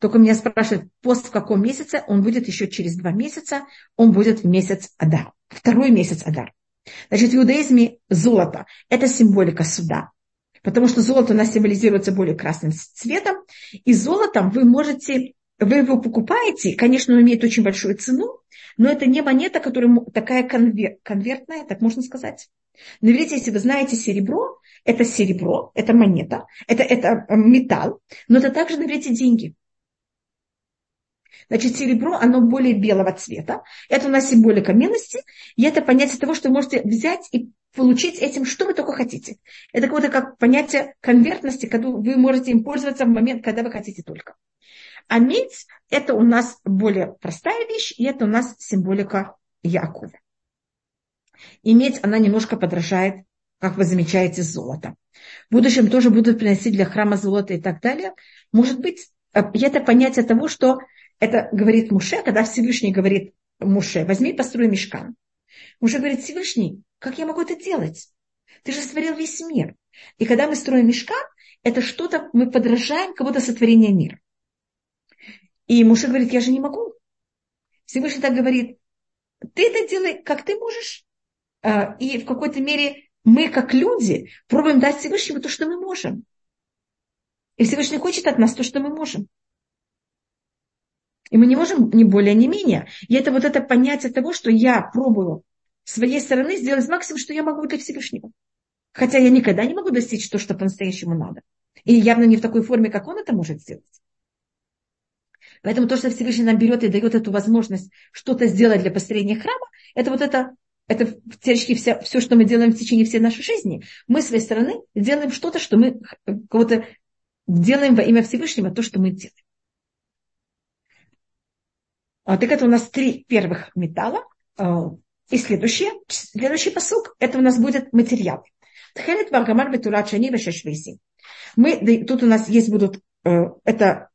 Только меня спрашивают, пост в каком месяце? Он будет еще через два месяца. Он будет в месяц Адар. Второй месяц Адар. Значит, в иудаизме золото – это символика суда, потому что золото у нас символизируется более красным цветом, и золотом вы можете, вы его покупаете, конечно, он имеет очень большую цену, но это не монета, которая такая конвер, конвертная, так можно сказать. Но видите, если вы знаете серебро, это серебро, это монета, это, это металл, но это также, наверное, деньги. Значит, серебро, оно более белого цвета. Это у нас символика милости. И это понятие того, что вы можете взять и получить этим, что вы только хотите. Это какое-то как понятие конвертности, когда вы можете им пользоваться в момент, когда вы хотите только. А медь – это у нас более простая вещь, и это у нас символика Якова. И медь, она немножко подражает, как вы замечаете, золото. В будущем тоже будут приносить для храма золото и так далее. Может быть, это понятие того, что это говорит Муше, когда Всевышний говорит Муше, возьми и построй мешкан. Муше говорит, Всевышний, как я могу это делать? Ты же створил весь мир. И когда мы строим мешкан, это что-то, мы подражаем кого-то сотворения мира. И Муше говорит, я же не могу. Всевышний так говорит, ты это делай, как ты можешь. А, и в какой-то мере мы, как люди, пробуем дать Всевышнему то, что мы можем. И Всевышний хочет от нас то, что мы можем. И мы не можем ни более, ни менее. И это вот это понятие того, что я пробую с своей стороны сделать максимум, что я могу для Всевышнего. Хотя я никогда не могу достичь то, что по-настоящему надо. И явно не в такой форме, как он это может сделать. Поэтому то, что Всевышний нам берет и дает эту возможность что-то сделать для построения храма, это вот это, это теоретически все, все, что мы делаем в течение всей нашей жизни. Мы с своей стороны делаем что-то, что мы кого-то делаем во имя Всевышнего, то, что мы делаем. А, так это у нас три первых металла. А, и следующий, следующий посук, это у нас будет материал. Тхелет варгамар бетулат шани вешешвиси. Мы, тут у нас есть будут, э, это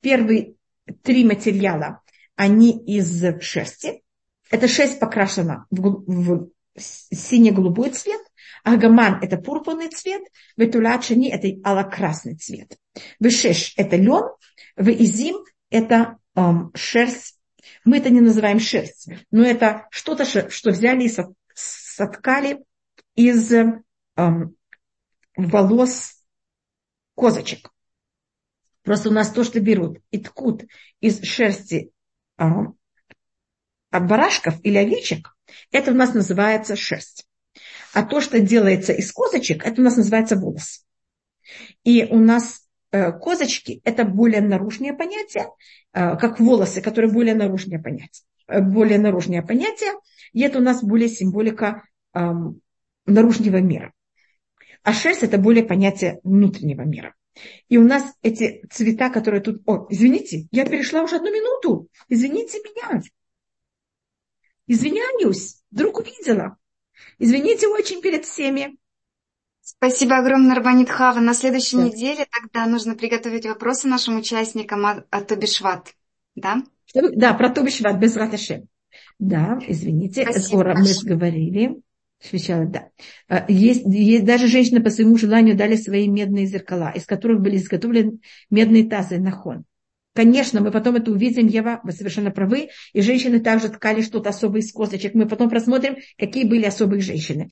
первые три материала, они из шерсти. Это шерсть покрашена в, в сине-голубой цвет, Агаман – это пурпурный цвет, Ветулат шани – это алокрасный цвет. Вешеш – это лен, Веизим – это эм, шерсть. Мы это не называем шерсть, но это что-то, что взяли и соткали из эм, волос козочек. Просто у нас то, что берут и ткут из шерсти эм, от барашков или овечек, это у нас называется шерсть. А то, что делается из козочек, это у нас называется волос. И у нас э, козочки – это более наружное понятие, э, как волосы, которые более наружное понятие. Э, более наружное понятие, и это у нас более символика э, наружного мира. А шерсть – это более понятие внутреннего мира. И у нас эти цвета, которые тут... О, извините, я перешла уже одну минуту. Извините меня. Извиняюсь, вдруг увидела. Извините очень перед всеми. Спасибо огромное, Рабанит Хава. На следующей да. неделе тогда нужно приготовить вопросы нашим участникам о, о Тобишват. Да? Да, про Тобишват, без Раташем. Да, извините, Спасибо. скоро мы говорили. Сначала, да. А, есть, есть, даже женщины по своему желанию дали свои медные зеркала, из которых были изготовлены медные тазы на хон. Конечно, мы потом это увидим, Ева, вы совершенно правы. И женщины также ткали что-то особое из косточек. Мы потом просмотрим, какие были особые женщины.